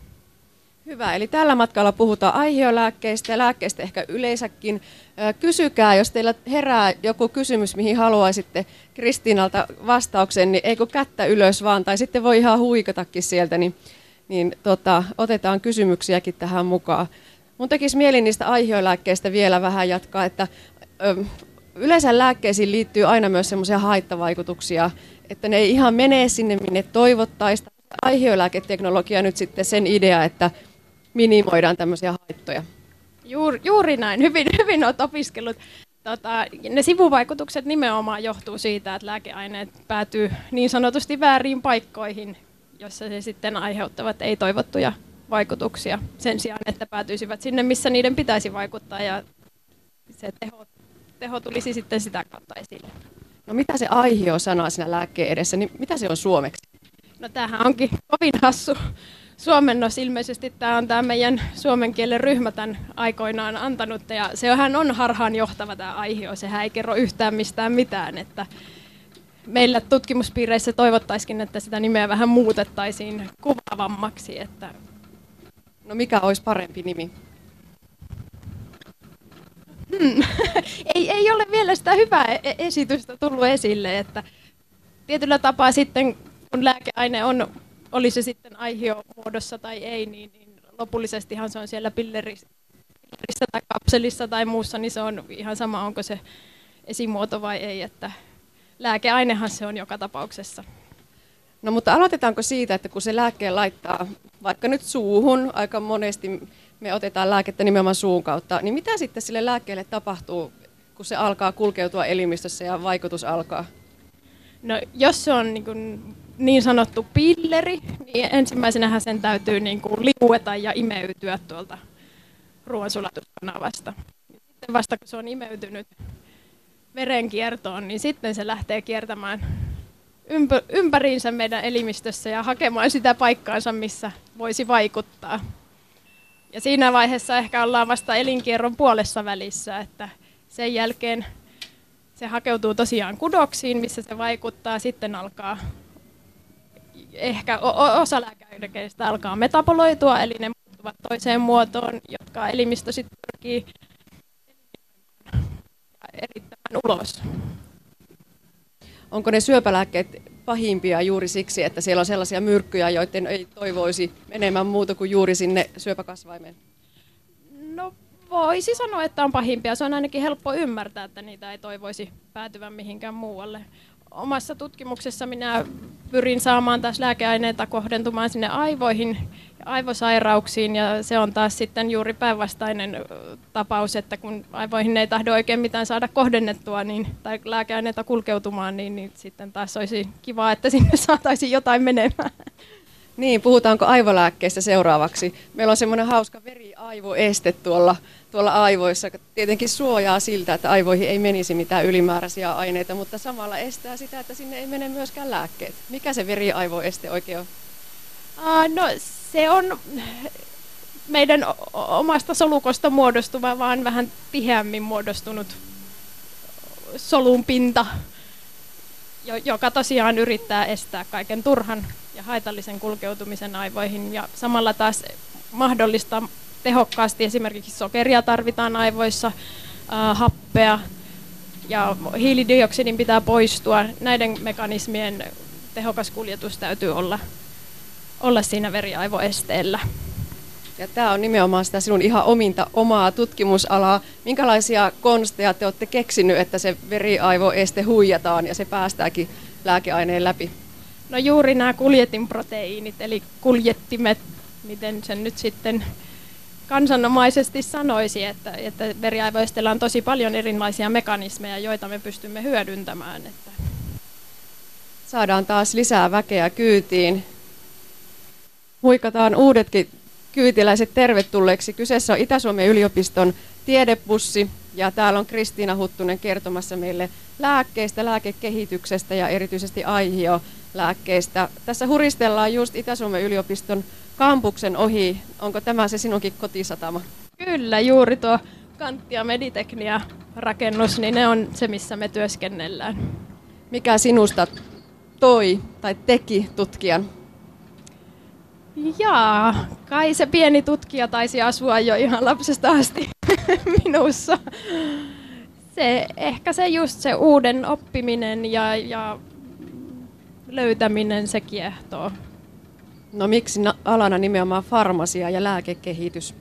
Hyvä, eli tällä matkalla puhutaan aihiolääkkeistä ja lääkkeistä ehkä yleensäkin. Kysykää, jos teillä herää joku kysymys, mihin haluaisitte Kristiinalta vastauksen, niin eikö kättä ylös vaan, tai sitten voi ihan huikatakin sieltä, niin niin tota, otetaan kysymyksiäkin tähän mukaan. Mun tekisi mieli niistä aiheolääkkeistä vielä vähän jatkaa, että ö, yleensä lääkkeisiin liittyy aina myös semmoisia haittavaikutuksia, että ne ei ihan mene sinne, minne toivottaisiin. Aiheolääketeknologia nyt sitten sen idea, että minimoidaan tämmöisiä haittoja. Juuri, juuri näin, hyvin, (laughs) hyvin olet opiskellut. Tota, ne sivuvaikutukset nimenomaan johtuu siitä, että lääkeaineet päätyy niin sanotusti väärin paikkoihin jossa se sitten aiheuttavat ei-toivottuja vaikutuksia sen sijaan, että päätyisivät sinne, missä niiden pitäisi vaikuttaa ja se teho, teho tulisi sitten sitä kautta esille. No mitä se aihio sana siinä lääkkeen edessä, niin mitä se on suomeksi? No tämähän onkin kovin hassu suomennos. Ilmeisesti tämä on tämä meidän suomen kielen ryhmä tämän aikoinaan antanut ja sehän on harhaan johtava tämä aihio. Sehän ei kerro yhtään mistään mitään, että meillä tutkimuspiireissä toivottaisikin, että sitä nimeä vähän muutettaisiin kuvaavammaksi. Että... No mikä olisi parempi nimi? Hmm. (laughs) ei, ei ole vielä sitä hyvää e-, esitystä tullut esille, että tietyllä tapaa sitten, kun lääkeaine on, oli se sitten aihiomuodossa tai ei, niin, niin lopullisestihan se on siellä pillerissä, pillerissä tai kapselissa tai muussa, niin se on ihan sama, onko se esimuoto vai ei, että lääkeainehan se on joka tapauksessa. No mutta aloitetaanko siitä, että kun se lääkkeen laittaa vaikka nyt suuhun, aika monesti me otetaan lääkettä nimenomaan suun kautta, niin mitä sitten sille lääkkeelle tapahtuu, kun se alkaa kulkeutua elimistössä ja vaikutus alkaa? No jos se on niin, kuin niin sanottu pilleri, niin ensimmäisenähän sen täytyy niin kuin liueta ja imeytyä tuolta ruoansulatuskanavasta. sitten vasta kun se on imeytynyt verenkiertoon, niin sitten se lähtee kiertämään ympä, ympäriinsä meidän elimistössä ja hakemaan sitä paikkaansa, missä voisi vaikuttaa. Ja siinä vaiheessa ehkä ollaan vasta elinkierron puolessa välissä, että sen jälkeen se hakeutuu tosiaan kudoksiin, missä se vaikuttaa. Sitten alkaa ehkä osa lääkäidekeistä alkaa metaboloitua, eli ne muuttuvat toiseen muotoon, jotka elimistö sitten pyrkii erittämään ulos. Onko ne syöpälääkkeet pahimpia juuri siksi, että siellä on sellaisia myrkkyjä, joiden ei toivoisi menemään muuta kuin juuri sinne syöpäkasvaimeen? No voisi sanoa, että on pahimpia. Se on ainakin helppo ymmärtää, että niitä ei toivoisi päätyvän mihinkään muualle. Omassa tutkimuksessa minä pyrin saamaan taas lääkeaineita kohdentumaan sinne aivoihin aivosairauksiin ja se on taas sitten juuri päinvastainen tapaus, että kun aivoihin ei tahdo oikein mitään saada kohdennettua niin, tai lääkeaineita kulkeutumaan, niin, niin sitten taas olisi kiva, että sinne (laughs) saataisiin jotain menemään. Niin, puhutaanko aivolääkkeistä seuraavaksi? Meillä on semmoinen hauska veriaivoeste tuolla, tuolla aivoissa. Tietenkin suojaa siltä, että aivoihin ei menisi mitään ylimääräisiä aineita, mutta samalla estää sitä, että sinne ei mene myöskään lääkkeet. Mikä se veriaivoeste oikein on? Uh, no se on meidän omasta solukosta muodostuva, vaan vähän tiheämmin muodostunut solun pinta, joka tosiaan yrittää estää kaiken turhan ja haitallisen kulkeutumisen aivoihin ja samalla taas mahdollistaa tehokkaasti esimerkiksi sokeria tarvitaan aivoissa, happea ja hiilidioksidin pitää poistua. Näiden mekanismien tehokas kuljetus täytyy olla olla siinä veriaivoesteellä. Ja tämä on nimenomaan sitä sinun ihan ominta omaa tutkimusalaa. Minkälaisia konsteja te olette keksinyt, että se veriaivoeste huijataan ja se päästääkin lääkeaineen läpi? No juuri nämä kuljetinproteiinit, eli kuljettimet, miten sen nyt sitten kansanomaisesti sanoisi, että, että veriaivoesteellä on tosi paljon erilaisia mekanismeja, joita me pystymme hyödyntämään. Että. Saadaan taas lisää väkeä kyytiin huikataan uudetkin kyytiläiset tervetulleeksi. Kyseessä on Itä-Suomen yliopiston tiedebussi ja täällä on Kristiina Huttunen kertomassa meille lääkkeistä, lääkekehityksestä ja erityisesti aihio-lääkkeistä. Tässä huristellaan just Itä-Suomen yliopiston kampuksen ohi. Onko tämä se sinunkin kotisatama? Kyllä, juuri tuo Kantti ja Mediteknia rakennus, niin ne on se, missä me työskennellään. Mikä sinusta toi tai teki tutkijan? Jaa, kai se pieni tutkija taisi asua jo ihan lapsesta asti (laughs) minussa. Se, ehkä se just se uuden oppiminen ja, ja löytäminen, se kiehtoo. No miksi alana nimenomaan farmasia ja lääkekehitys?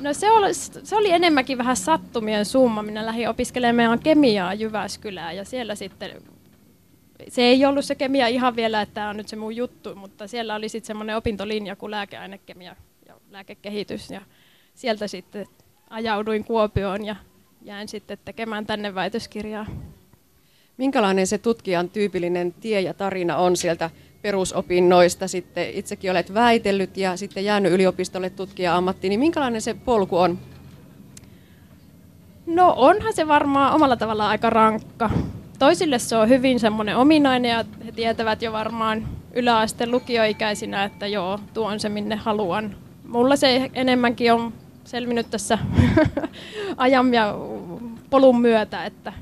No se oli, se oli enemmänkin vähän sattumien summa. Minä lähdin opiskelemaan kemiaa Jyväskylään ja siellä sitten se ei ollut se kemia ihan vielä, että tämä on nyt se mun juttu, mutta siellä oli sitten semmoinen opintolinja kuin lääkeainekemia ja lääkekehitys. Ja sieltä sitten ajauduin Kuopioon ja jäin sitten tekemään tänne väitöskirjaa. Minkälainen se tutkijan tyypillinen tie ja tarina on sieltä perusopinnoista? Sitten itsekin olet väitellyt ja sitten jäänyt yliopistolle tutkija-ammattiin, niin minkälainen se polku on? No onhan se varmaan omalla tavallaan aika rankka toisille se on hyvin semmoinen ominainen ja he tietävät jo varmaan yläasteen lukioikäisinä, että joo, tuo on se minne haluan. Mulla se enemmänkin on selvinnyt tässä (laughs) ajan ja polun myötä, että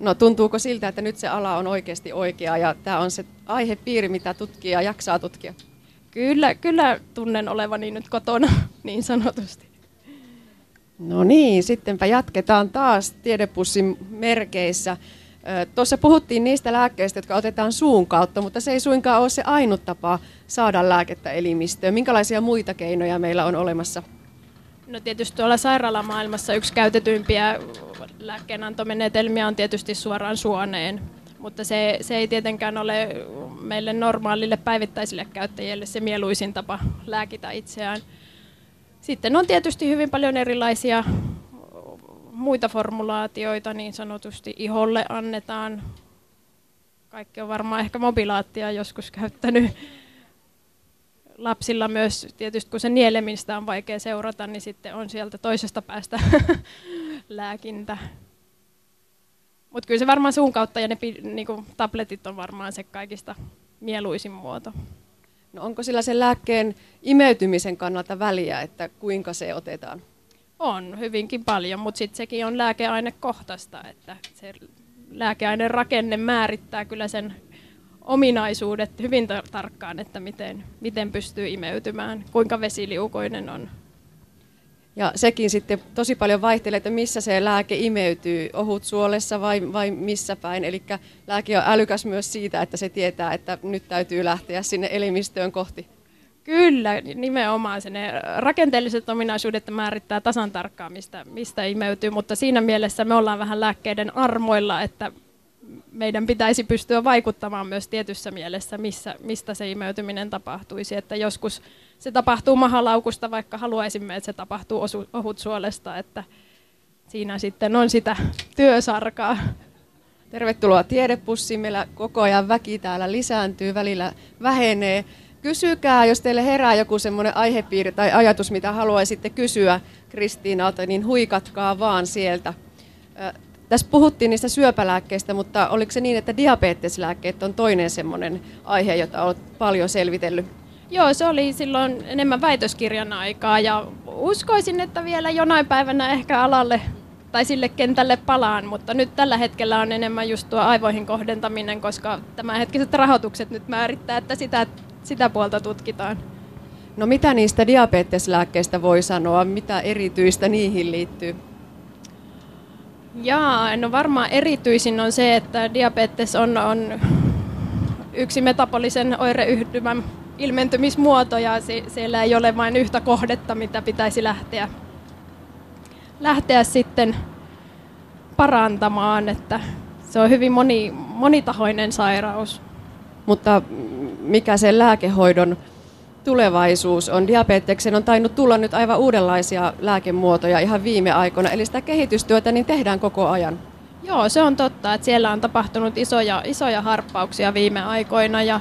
No tuntuuko siltä, että nyt se ala on oikeasti oikea ja tämä on se aihepiiri, mitä tutkija jaksaa tutkia? Kyllä, kyllä tunnen olevani nyt kotona (laughs) niin sanotusti. No niin, sittenpä jatketaan taas tiedepussin merkeissä. Tuossa puhuttiin niistä lääkkeistä, jotka otetaan suun kautta, mutta se ei suinkaan ole se ainut tapa saada lääkettä elimistöön. Minkälaisia muita keinoja meillä on olemassa? No tietysti tuolla sairaalamaailmassa yksi käytetyimpiä lääkkeenantomenetelmiä on tietysti suoraan suoneen, mutta se, se ei tietenkään ole meille normaalille päivittäisille käyttäjille se mieluisin tapa lääkitä itseään. Sitten on tietysti hyvin paljon erilaisia muita formulaatioita niin sanotusti iholle annetaan. Kaikki on varmaan ehkä mobilaattia joskus käyttänyt. lapsilla myös, tietysti kun se nielemistä on vaikea seurata, niin sitten on sieltä toisesta päästä (laughs) lääkintä. Mutta kyllä se varmaan suun kautta ja ne niinku, tabletit on varmaan se kaikista mieluisin muoto. No onko sillä sen lääkkeen imeytymisen kannalta väliä, että kuinka se otetaan? On hyvinkin paljon, mutta sitten sekin on lääkeainekohtaista, että se lääkeaineen rakenne määrittää kyllä sen ominaisuudet hyvin tarkkaan, että miten, miten pystyy imeytymään, kuinka vesiliukoinen on. Ja sekin sitten tosi paljon vaihtelee, että missä se lääke imeytyy, ohut suolessa vai, vai missä päin. Eli lääke on älykäs myös siitä, että se tietää, että nyt täytyy lähteä sinne elimistöön kohti. Kyllä, nimenomaan. Se ne rakenteelliset ominaisuudet määrittää tasan tarkkaan, mistä, mistä imeytyy, mutta siinä mielessä me ollaan vähän lääkkeiden armoilla, että meidän pitäisi pystyä vaikuttamaan myös tietyssä mielessä, missä, mistä se imeytyminen tapahtuisi. Että joskus se tapahtuu mahalaukusta, vaikka haluaisimme, että se tapahtuu osu, ohutsuolesta, että siinä sitten on sitä työsarkaa. Tervetuloa Tiedepussiin. Meillä koko ajan väki täällä lisääntyy, välillä vähenee. Kysykää, jos teille herää joku semmoinen aihepiiri tai ajatus, mitä haluaisitte kysyä Kristiinalta, niin huikatkaa vaan sieltä. Tässä puhuttiin niistä syöpälääkkeistä, mutta oliko se niin, että diabeteslääkkeet on toinen semmoinen aihe, jota olet paljon selvitellyt? Joo, se oli silloin enemmän väitöskirjan aikaa ja uskoisin, että vielä jonain päivänä ehkä alalle tai sille kentälle palaan, mutta nyt tällä hetkellä on enemmän just tuo aivoihin kohdentaminen, koska tämänhetkiset rahoitukset nyt määrittää, että sitä, sitä puolta tutkitaan. No mitä niistä diabeteslääkkeistä voi sanoa, mitä erityistä niihin liittyy? Jaa, no varmaan erityisin on se, että diabetes on, on yksi metabolisen oireyhtymän ilmentymismuoto ja se, siellä ei ole vain yhtä kohdetta, mitä pitäisi lähteä, lähteä sitten parantamaan, että se on hyvin moni, monitahoinen sairaus. Mutta mikä se lääkehoidon tulevaisuus on. Diabeteksen on tainnut tulla nyt aivan uudenlaisia lääkemuotoja ihan viime aikoina, eli sitä kehitystyötä niin tehdään koko ajan. Joo, se on totta, että siellä on tapahtunut isoja, isoja harppauksia viime aikoina ja,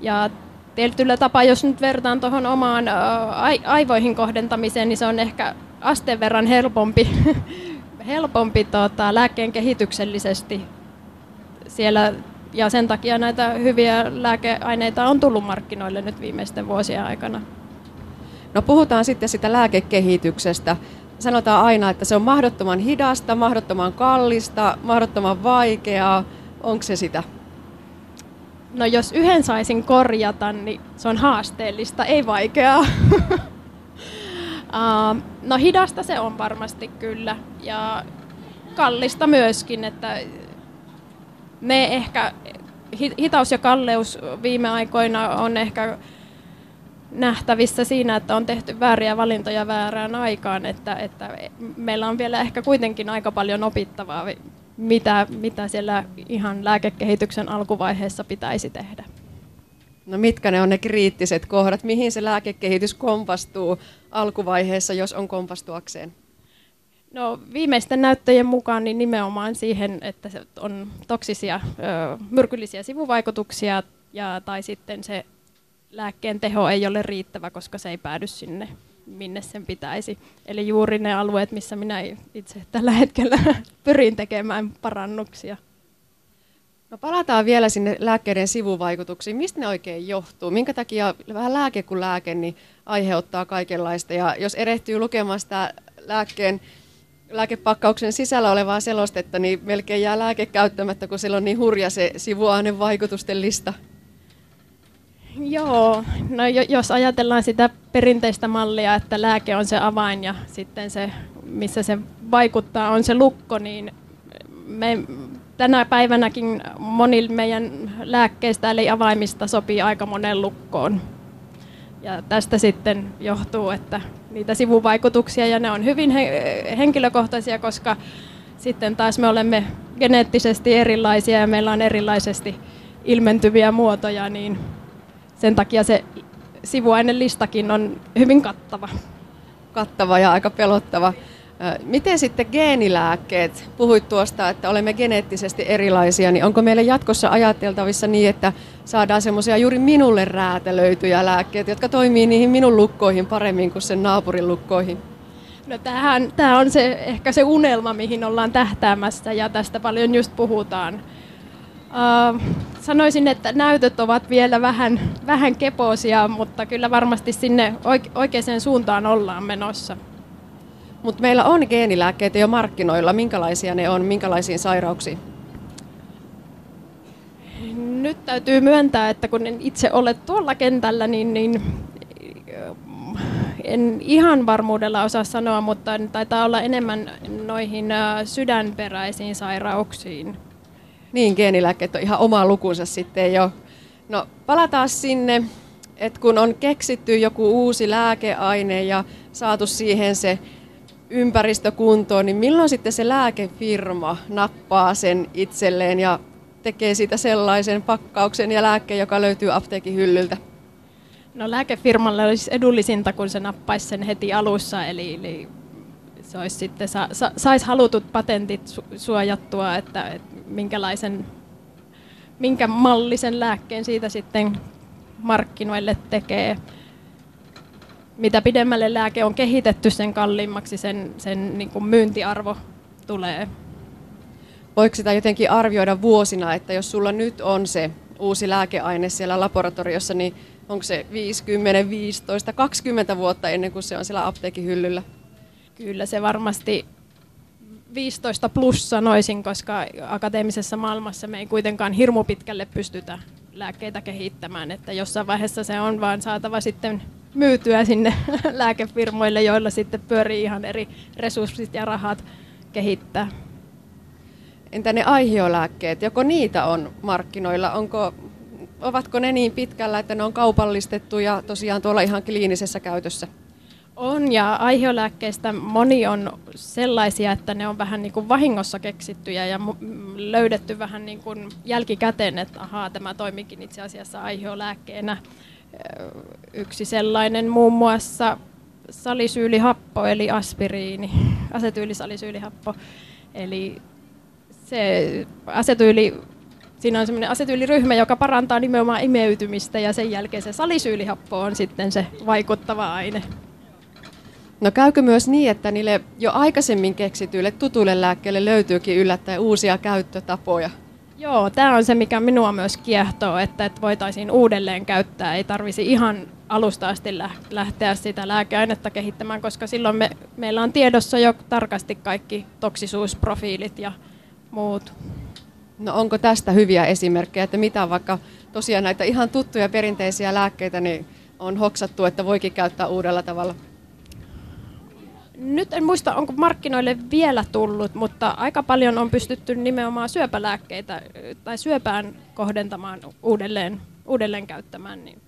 ja tietyllä tapaa, jos nyt vertaan tuohon omaan aivoihin kohdentamiseen, niin se on ehkä asteen verran helpompi, (laughs) helpompi tota, lääkkeen kehityksellisesti siellä ja sen takia näitä hyviä lääkeaineita on tullut markkinoille nyt viimeisten vuosien aikana. No puhutaan sitten sitä lääkekehityksestä. Sanotaan aina, että se on mahdottoman hidasta, mahdottoman kallista, mahdottoman vaikeaa. Onko se sitä? No jos yhden saisin korjata, niin se on haasteellista, ei vaikeaa. (laughs) no hidasta se on varmasti kyllä ja kallista myöskin, että me ehkä, hitaus ja kalleus viime aikoina on ehkä nähtävissä siinä, että on tehty vääriä valintoja väärään aikaan, että, että meillä on vielä ehkä kuitenkin aika paljon opittavaa, mitä, mitä siellä ihan lääkekehityksen alkuvaiheessa pitäisi tehdä. No mitkä ne on ne kriittiset kohdat, mihin se lääkekehitys kompastuu alkuvaiheessa, jos on kompastuakseen? No viimeisten näyttöjen mukaan niin nimenomaan siihen, että se on toksisia, ö, myrkyllisiä sivuvaikutuksia ja, tai sitten se lääkkeen teho ei ole riittävä, koska se ei päädy sinne, minne sen pitäisi. Eli juuri ne alueet, missä minä itse tällä hetkellä (laughs) pyrin tekemään parannuksia. No palataan vielä sinne lääkkeiden sivuvaikutuksiin. Mistä ne oikein johtuu? Minkä takia vähän lääke kuin lääke niin aiheuttaa kaikenlaista? Ja jos erehtyy lukemaan sitä lääkkeen lääkepakkauksen sisällä olevaa selostetta, niin melkein jää lääke käyttämättä, kun siellä on niin hurja se sivuainen vaikutusten lista. Joo, no jos ajatellaan sitä perinteistä mallia, että lääke on se avain ja sitten se, missä se vaikuttaa, on se lukko, niin me tänä päivänäkin moni meidän lääkkeistä eli avaimista sopii aika monen lukkoon. Ja tästä sitten johtuu, että niitä sivuvaikutuksia ja ne on hyvin he- henkilökohtaisia, koska sitten taas me olemme geneettisesti erilaisia ja meillä on erilaisesti ilmentyviä muotoja, niin sen takia se sivuainelistakin on hyvin kattava. Kattava ja aika pelottava. Miten sitten geenilääkkeet? Puhuit tuosta, että olemme geneettisesti erilaisia, niin onko meille jatkossa ajateltavissa niin, että saadaan semmoisia juuri minulle räätälöityjä lääkkeitä, jotka toimii niihin minun lukkoihin paremmin kuin sen naapurin lukkoihin? No tämähän, tämä on se, ehkä se unelma, mihin ollaan tähtäämässä ja tästä paljon just puhutaan. Uh, sanoisin, että näytöt ovat vielä vähän, vähän keposia, mutta kyllä varmasti sinne oike- oikeaan suuntaan ollaan menossa. Mutta meillä on geenilääkkeitä jo markkinoilla. Minkälaisia ne on, minkälaisiin sairauksiin? Nyt täytyy myöntää, että kun en itse ole tuolla kentällä, niin, niin en ihan varmuudella osaa sanoa, mutta taitaa olla enemmän noihin sydänperäisiin sairauksiin. Niin, geenilääkkeet on ihan oma lukunsa sitten jo. No, palataan sinne, että kun on keksitty joku uusi lääkeaine ja saatu siihen se ympäristökuntoon, niin milloin sitten se lääkefirma nappaa sen itselleen ja tekee siitä sellaisen pakkauksen ja lääkkeen, joka löytyy apteekin hyllyltä? No lääkefirmalle olisi edullisinta, kun se nappaisi sen heti alussa, eli, eli se olisi sitten, sa, sa, saisi halutut patentit su, suojattua, että, että minkälaisen, minkä mallisen lääkkeen siitä sitten markkinoille tekee. Mitä pidemmälle lääke on kehitetty, sen kalliimmaksi sen, sen niin kuin myyntiarvo tulee. Voiko sitä jotenkin arvioida vuosina, että jos sulla nyt on se uusi lääkeaine siellä laboratoriossa, niin onko se 50, 15, 20 vuotta ennen kuin se on siellä apteekin hyllyllä? Kyllä se varmasti 15 plus sanoisin, koska akateemisessa maailmassa me ei kuitenkaan hirmu pitkälle pystytä lääkkeitä kehittämään, että jossain vaiheessa se on vaan saatava sitten myytyä sinne (laughs) lääkefirmoille, joilla sitten pyörii ihan eri resurssit ja rahat kehittää. Entä ne aihiolääkkeet, joko niitä on markkinoilla? Onko, ovatko ne niin pitkällä, että ne on kaupallistettu ja tosiaan tuolla ihan kliinisessä käytössä? On, ja aiheolääkkeistä moni on sellaisia, että ne on vähän niin kuin vahingossa keksittyjä ja löydetty vähän niin kuin jälkikäteen, että ahaa, tämä toimikin itse asiassa aiheolääkkeenä. Yksi sellainen muun muassa salisyylihappo, eli aspiriini, (laughs) asetyylisalisyylihappo. Eli se asetyyli, siinä on semmoinen asetyyliryhmä, joka parantaa nimenomaan imeytymistä ja sen jälkeen se salisyylihappo on sitten se vaikuttava aine. No käykö myös niin, että niille jo aikaisemmin keksityille tutuille lääkkeille löytyykin yllättäen uusia käyttötapoja? Joo, tämä on se, mikä minua myös kiehtoo, että, että voitaisiin uudelleen käyttää. Ei tarvisi ihan alusta asti lähteä sitä lääkeainetta kehittämään, koska silloin me, meillä on tiedossa jo tarkasti kaikki toksisuusprofiilit ja muut. No onko tästä hyviä esimerkkejä, että mitä vaikka tosiaan näitä ihan tuttuja perinteisiä lääkkeitä niin on hoksattu, että voikin käyttää uudella tavalla? nyt en muista, onko markkinoille vielä tullut, mutta aika paljon on pystytty nimenomaan syöpälääkkeitä tai syöpään kohdentamaan uudelleen, uudelleen käyttämään niin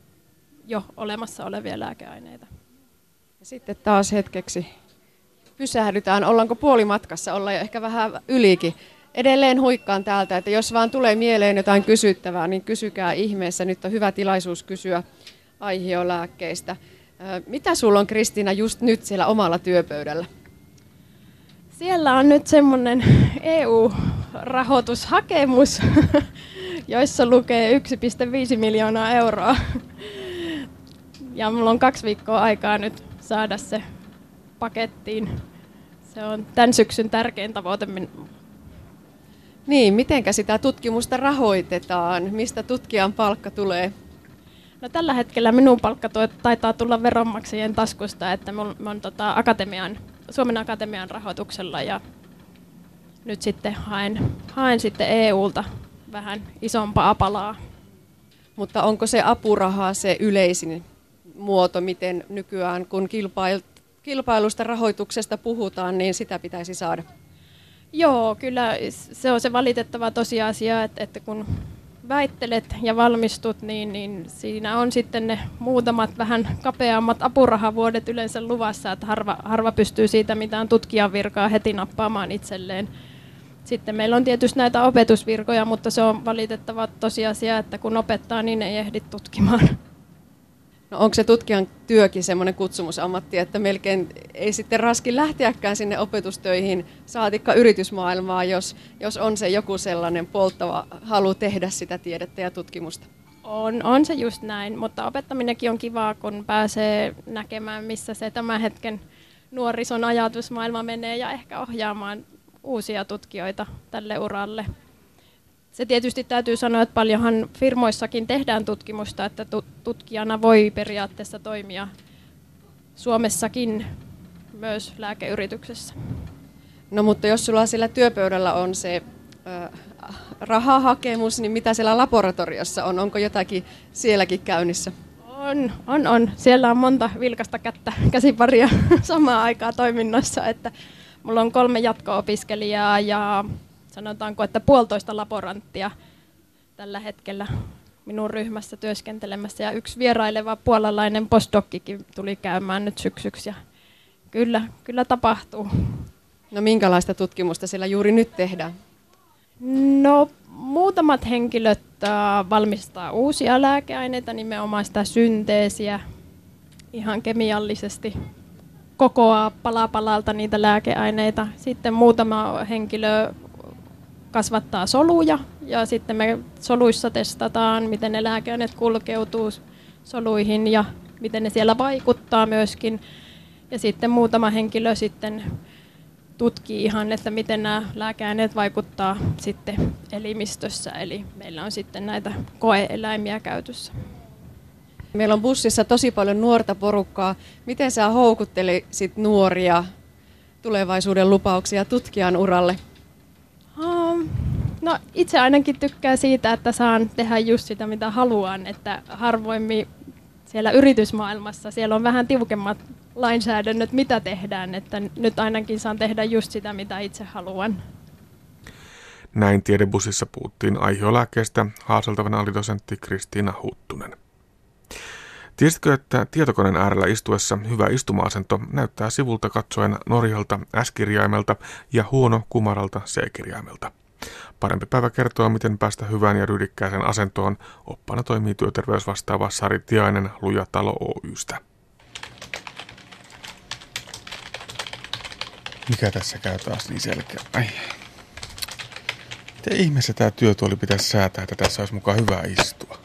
jo olemassa olevia lääkeaineita. Ja sitten taas hetkeksi pysähdytään. Ollaanko puolimatkassa? Ollaan jo ehkä vähän ylikin. Edelleen huikkaan täältä, että jos vaan tulee mieleen jotain kysyttävää, niin kysykää ihmeessä. Nyt on hyvä tilaisuus kysyä aiheolääkkeistä. Mitä sulla on Kristiina just nyt siellä omalla työpöydällä? Siellä on nyt semmoinen EU-rahoitushakemus, (laughs) joissa lukee 1,5 miljoonaa euroa. Ja mulla on kaksi viikkoa aikaa nyt saada se pakettiin. Se on tämän syksyn tärkein tavoite. Niin, mitenkä sitä tutkimusta rahoitetaan? Mistä tutkijan palkka tulee? No tällä hetkellä minun palkka taitaa tulla veronmaksajien taskusta, että mä oon tota, akatemian, Suomen Akatemian rahoituksella ja nyt sitten haen, haen sitten EUlta vähän isompaa palaa. Mutta onko se apuraha se yleisin muoto, miten nykyään kun kilpailusta rahoituksesta puhutaan, niin sitä pitäisi saada? Joo, kyllä se on se valitettava tosiasia, että, että kun väittelet ja valmistut, niin, niin siinä on sitten ne muutamat vähän kapeammat apurahavuodet yleensä luvassa, että harva, harva pystyy siitä mitään tutkijan virkaa heti nappaamaan itselleen. Sitten meillä on tietysti näitä opetusvirkoja, mutta se on valitettava tosiasia, että kun opettaa, niin ei ehdi tutkimaan. No onko se tutkijan työkin semmoinen kutsumusammatti, että melkein ei sitten raski lähteäkään sinne opetustöihin saatikka yritysmaailmaa, jos, jos on se joku sellainen polttava halu tehdä sitä tiedettä ja tutkimusta? On, on se just näin, mutta opettaminenkin on kivaa, kun pääsee näkemään, missä se tämän hetken nuorison ajatusmaailma menee ja ehkä ohjaamaan uusia tutkijoita tälle uralle. Se tietysti täytyy sanoa, että paljonhan firmoissakin tehdään tutkimusta, että tutkijana voi periaatteessa toimia Suomessakin myös lääkeyrityksessä. No mutta jos sulla sillä työpöydällä on se ö, rahahakemus, niin mitä siellä laboratoriossa on? Onko jotakin sielläkin käynnissä? On, on, on. Siellä on monta vilkasta kättä, käsiparia (laughs) samaan aikaan toiminnassa. Että mulla on kolme jatko-opiskelijaa ja sanotaanko, että puolitoista laboranttia tällä hetkellä minun ryhmässä työskentelemässä. Ja yksi vieraileva puolalainen postdokkikin tuli käymään nyt syksyksi. Ja kyllä, kyllä tapahtuu. No minkälaista tutkimusta siellä juuri nyt tehdään? No muutamat henkilöt äh, valmistaa uusia lääkeaineita, nimenomaan sitä synteesiä ihan kemiallisesti kokoaa pala palalta niitä lääkeaineita. Sitten muutama henkilö kasvattaa soluja ja sitten me soluissa testataan, miten ne lääkeaineet kulkeutuu soluihin ja miten ne siellä vaikuttaa myöskin. Ja sitten muutama henkilö sitten tutkii ihan, että miten nämä lääkeaineet vaikuttaa sitten elimistössä. Eli meillä on sitten näitä koeeläimiä käytössä. Meillä on bussissa tosi paljon nuorta porukkaa. Miten sä houkuttelisit nuoria tulevaisuuden lupauksia tutkijan uralle? Um, no itse ainakin tykkään siitä, että saan tehdä just sitä, mitä haluan. Että harvoimmin siellä yritysmaailmassa, siellä on vähän tiukemmat lainsäädännöt, mitä tehdään, että nyt ainakin saan tehdä just sitä, mitä itse haluan. Näin tiedebussissa puhuttiin aiheolääkkeestä haaseltavana alidosentti Kristiina Huttunen. Tiesitkö, että tietokoneen äärellä istuessa hyvä istuma-asento näyttää sivulta katsoen Norjalta S-kirjaimelta ja huono kumaralta C-kirjaimelta? Parempi päivä kertoo, miten päästä hyvään ja ryhdikkääseen asentoon. Oppana toimii työterveysvastaava Sari Tiainen Lujatalo Oystä. Mikä tässä käy taas niin selkeä? Ai. Miten ihmeessä tämä työtuoli pitäisi säätää, että tässä olisi mukaan hyvä istua?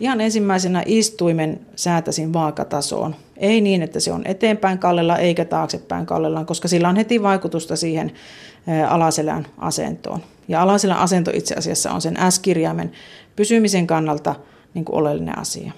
Ihan ensimmäisenä istuimen säätäsin vaakatasoon. Ei niin, että se on eteenpäin kallella eikä taaksepäin kallellaan, koska sillä on heti vaikutusta siihen alaselän asentoon. Ja alaselän asento itse asiassa on sen S-kirjaimen pysymisen kannalta niin kuin oleellinen asia.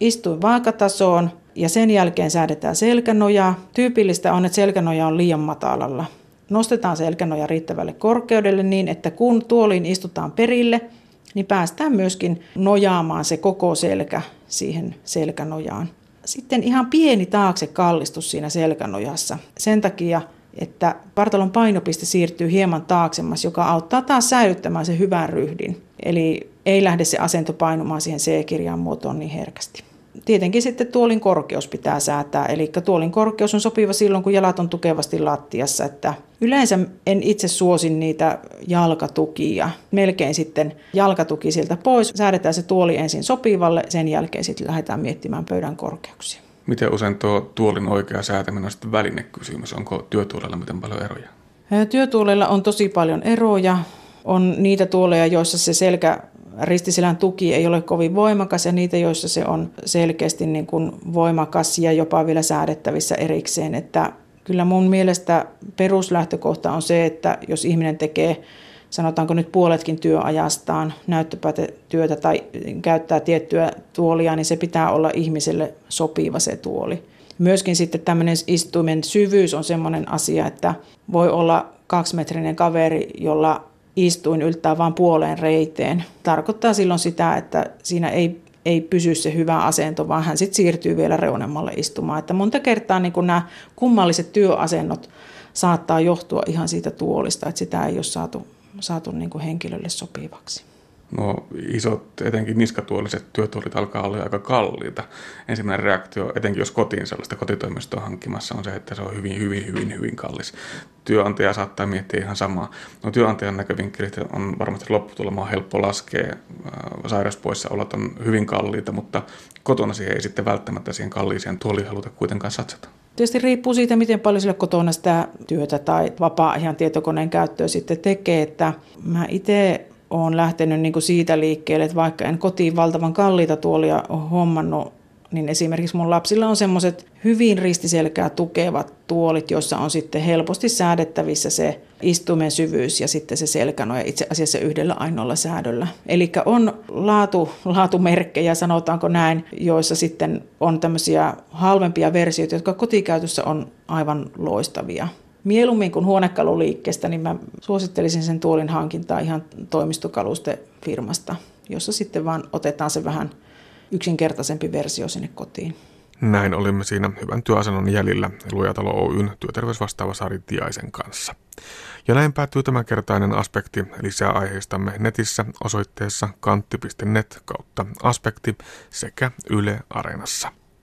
Istuin vaakatasoon ja sen jälkeen säädetään selkänojaa. Tyypillistä on, että selkänoja on liian matalalla. Nostetaan selkänoja riittävälle korkeudelle niin, että kun tuoliin istutaan perille – niin päästään myöskin nojaamaan se koko selkä siihen selkänojaan. Sitten ihan pieni taakse kallistus siinä selkänojassa. Sen takia, että partalon painopiste siirtyy hieman taaksemmas, joka auttaa taas säilyttämään sen hyvän ryhdin. Eli ei lähde se asento painumaan siihen C-kirjan muotoon niin herkästi. Tietenkin sitten tuolin korkeus pitää säätää, eli tuolin korkeus on sopiva silloin, kun jalat on tukevasti lattiassa. Että yleensä en itse suosin niitä jalkatukia. Melkein sitten jalkatuki sieltä pois. Säädetään se tuoli ensin sopivalle, sen jälkeen sitten lähdetään miettimään pöydän korkeuksia. Miten usein tuo tuolin oikea säätäminen on sitten välinekysymys? Onko työtuolella miten paljon eroja? Työtuolella on tosi paljon eroja. On niitä tuoleja, joissa se selkä ristiselän tuki ei ole kovin voimakas ja niitä, joissa se on selkeästi niin kuin voimakas ja jopa vielä säädettävissä erikseen. Että kyllä mun mielestä peruslähtökohta on se, että jos ihminen tekee sanotaanko nyt puoletkin työajastaan näyttöpäätetyötä tai käyttää tiettyä tuolia, niin se pitää olla ihmiselle sopiva se tuoli. Myöskin sitten tämmöinen istuimen syvyys on semmoinen asia, että voi olla kaksimetrinen kaveri, jolla istuin yltää vain puoleen reiteen. Tarkoittaa silloin sitä, että siinä ei, ei pysy se hyvä asento, vaan hän sitten siirtyy vielä reunemmalle istumaan. Että monta kertaa niin kun nämä kummalliset työasennot saattaa johtua ihan siitä tuolista, että sitä ei ole saatu, saatu niin henkilölle sopivaksi. Nuo isot, etenkin niskatuoliset työtuolit alkaa olla aika kalliita. Ensimmäinen reaktio, etenkin jos kotiin sellaista kotitoimistoa hankkimassa, on se, että se on hyvin, hyvin, hyvin, hyvin kallis. Työnantaja saattaa miettiä ihan samaa. No työnantajan näkövinkkelistä on varmasti lopputulema helppo laskea. Sairauspoissaolot on hyvin kalliita, mutta kotona siihen ei sitten välttämättä siihen kalliiseen tuoliin haluta kuitenkaan satsata. Tietysti riippuu siitä, miten paljon sillä kotona sitä työtä tai vapaa-ajan tietokoneen käyttöä sitten tekee. Että mä itse olen lähtenyt niin kuin siitä liikkeelle, että vaikka en kotiin valtavan kalliita tuolia ole hommannut, niin esimerkiksi mun lapsilla on semmoiset hyvin ristiselkää tukevat tuolit, joissa on sitten helposti säädettävissä se istumen syvyys ja sitten se selkänoja itse asiassa yhdellä ainoalla säädöllä. Eli on laatu, laatumerkkejä, sanotaanko näin, joissa sitten on tämmöisiä halvempia versioita, jotka kotikäytössä on aivan loistavia. Mieluummin kuin huonekaluliikkeestä, niin mä suosittelisin sen tuolin hankintaa ihan toimistokalustefirmasta, jossa sitten vaan otetaan se vähän yksinkertaisempi versio sinne kotiin. Näin olimme siinä hyvän työasennon jäljellä Luojatalo Oyn työterveysvastaava Sari Tiaisen kanssa. Ja näin päättyy tämänkertainen aspekti. Lisää aiheistamme netissä osoitteessa kantti.net kautta aspekti sekä Yle Areenassa.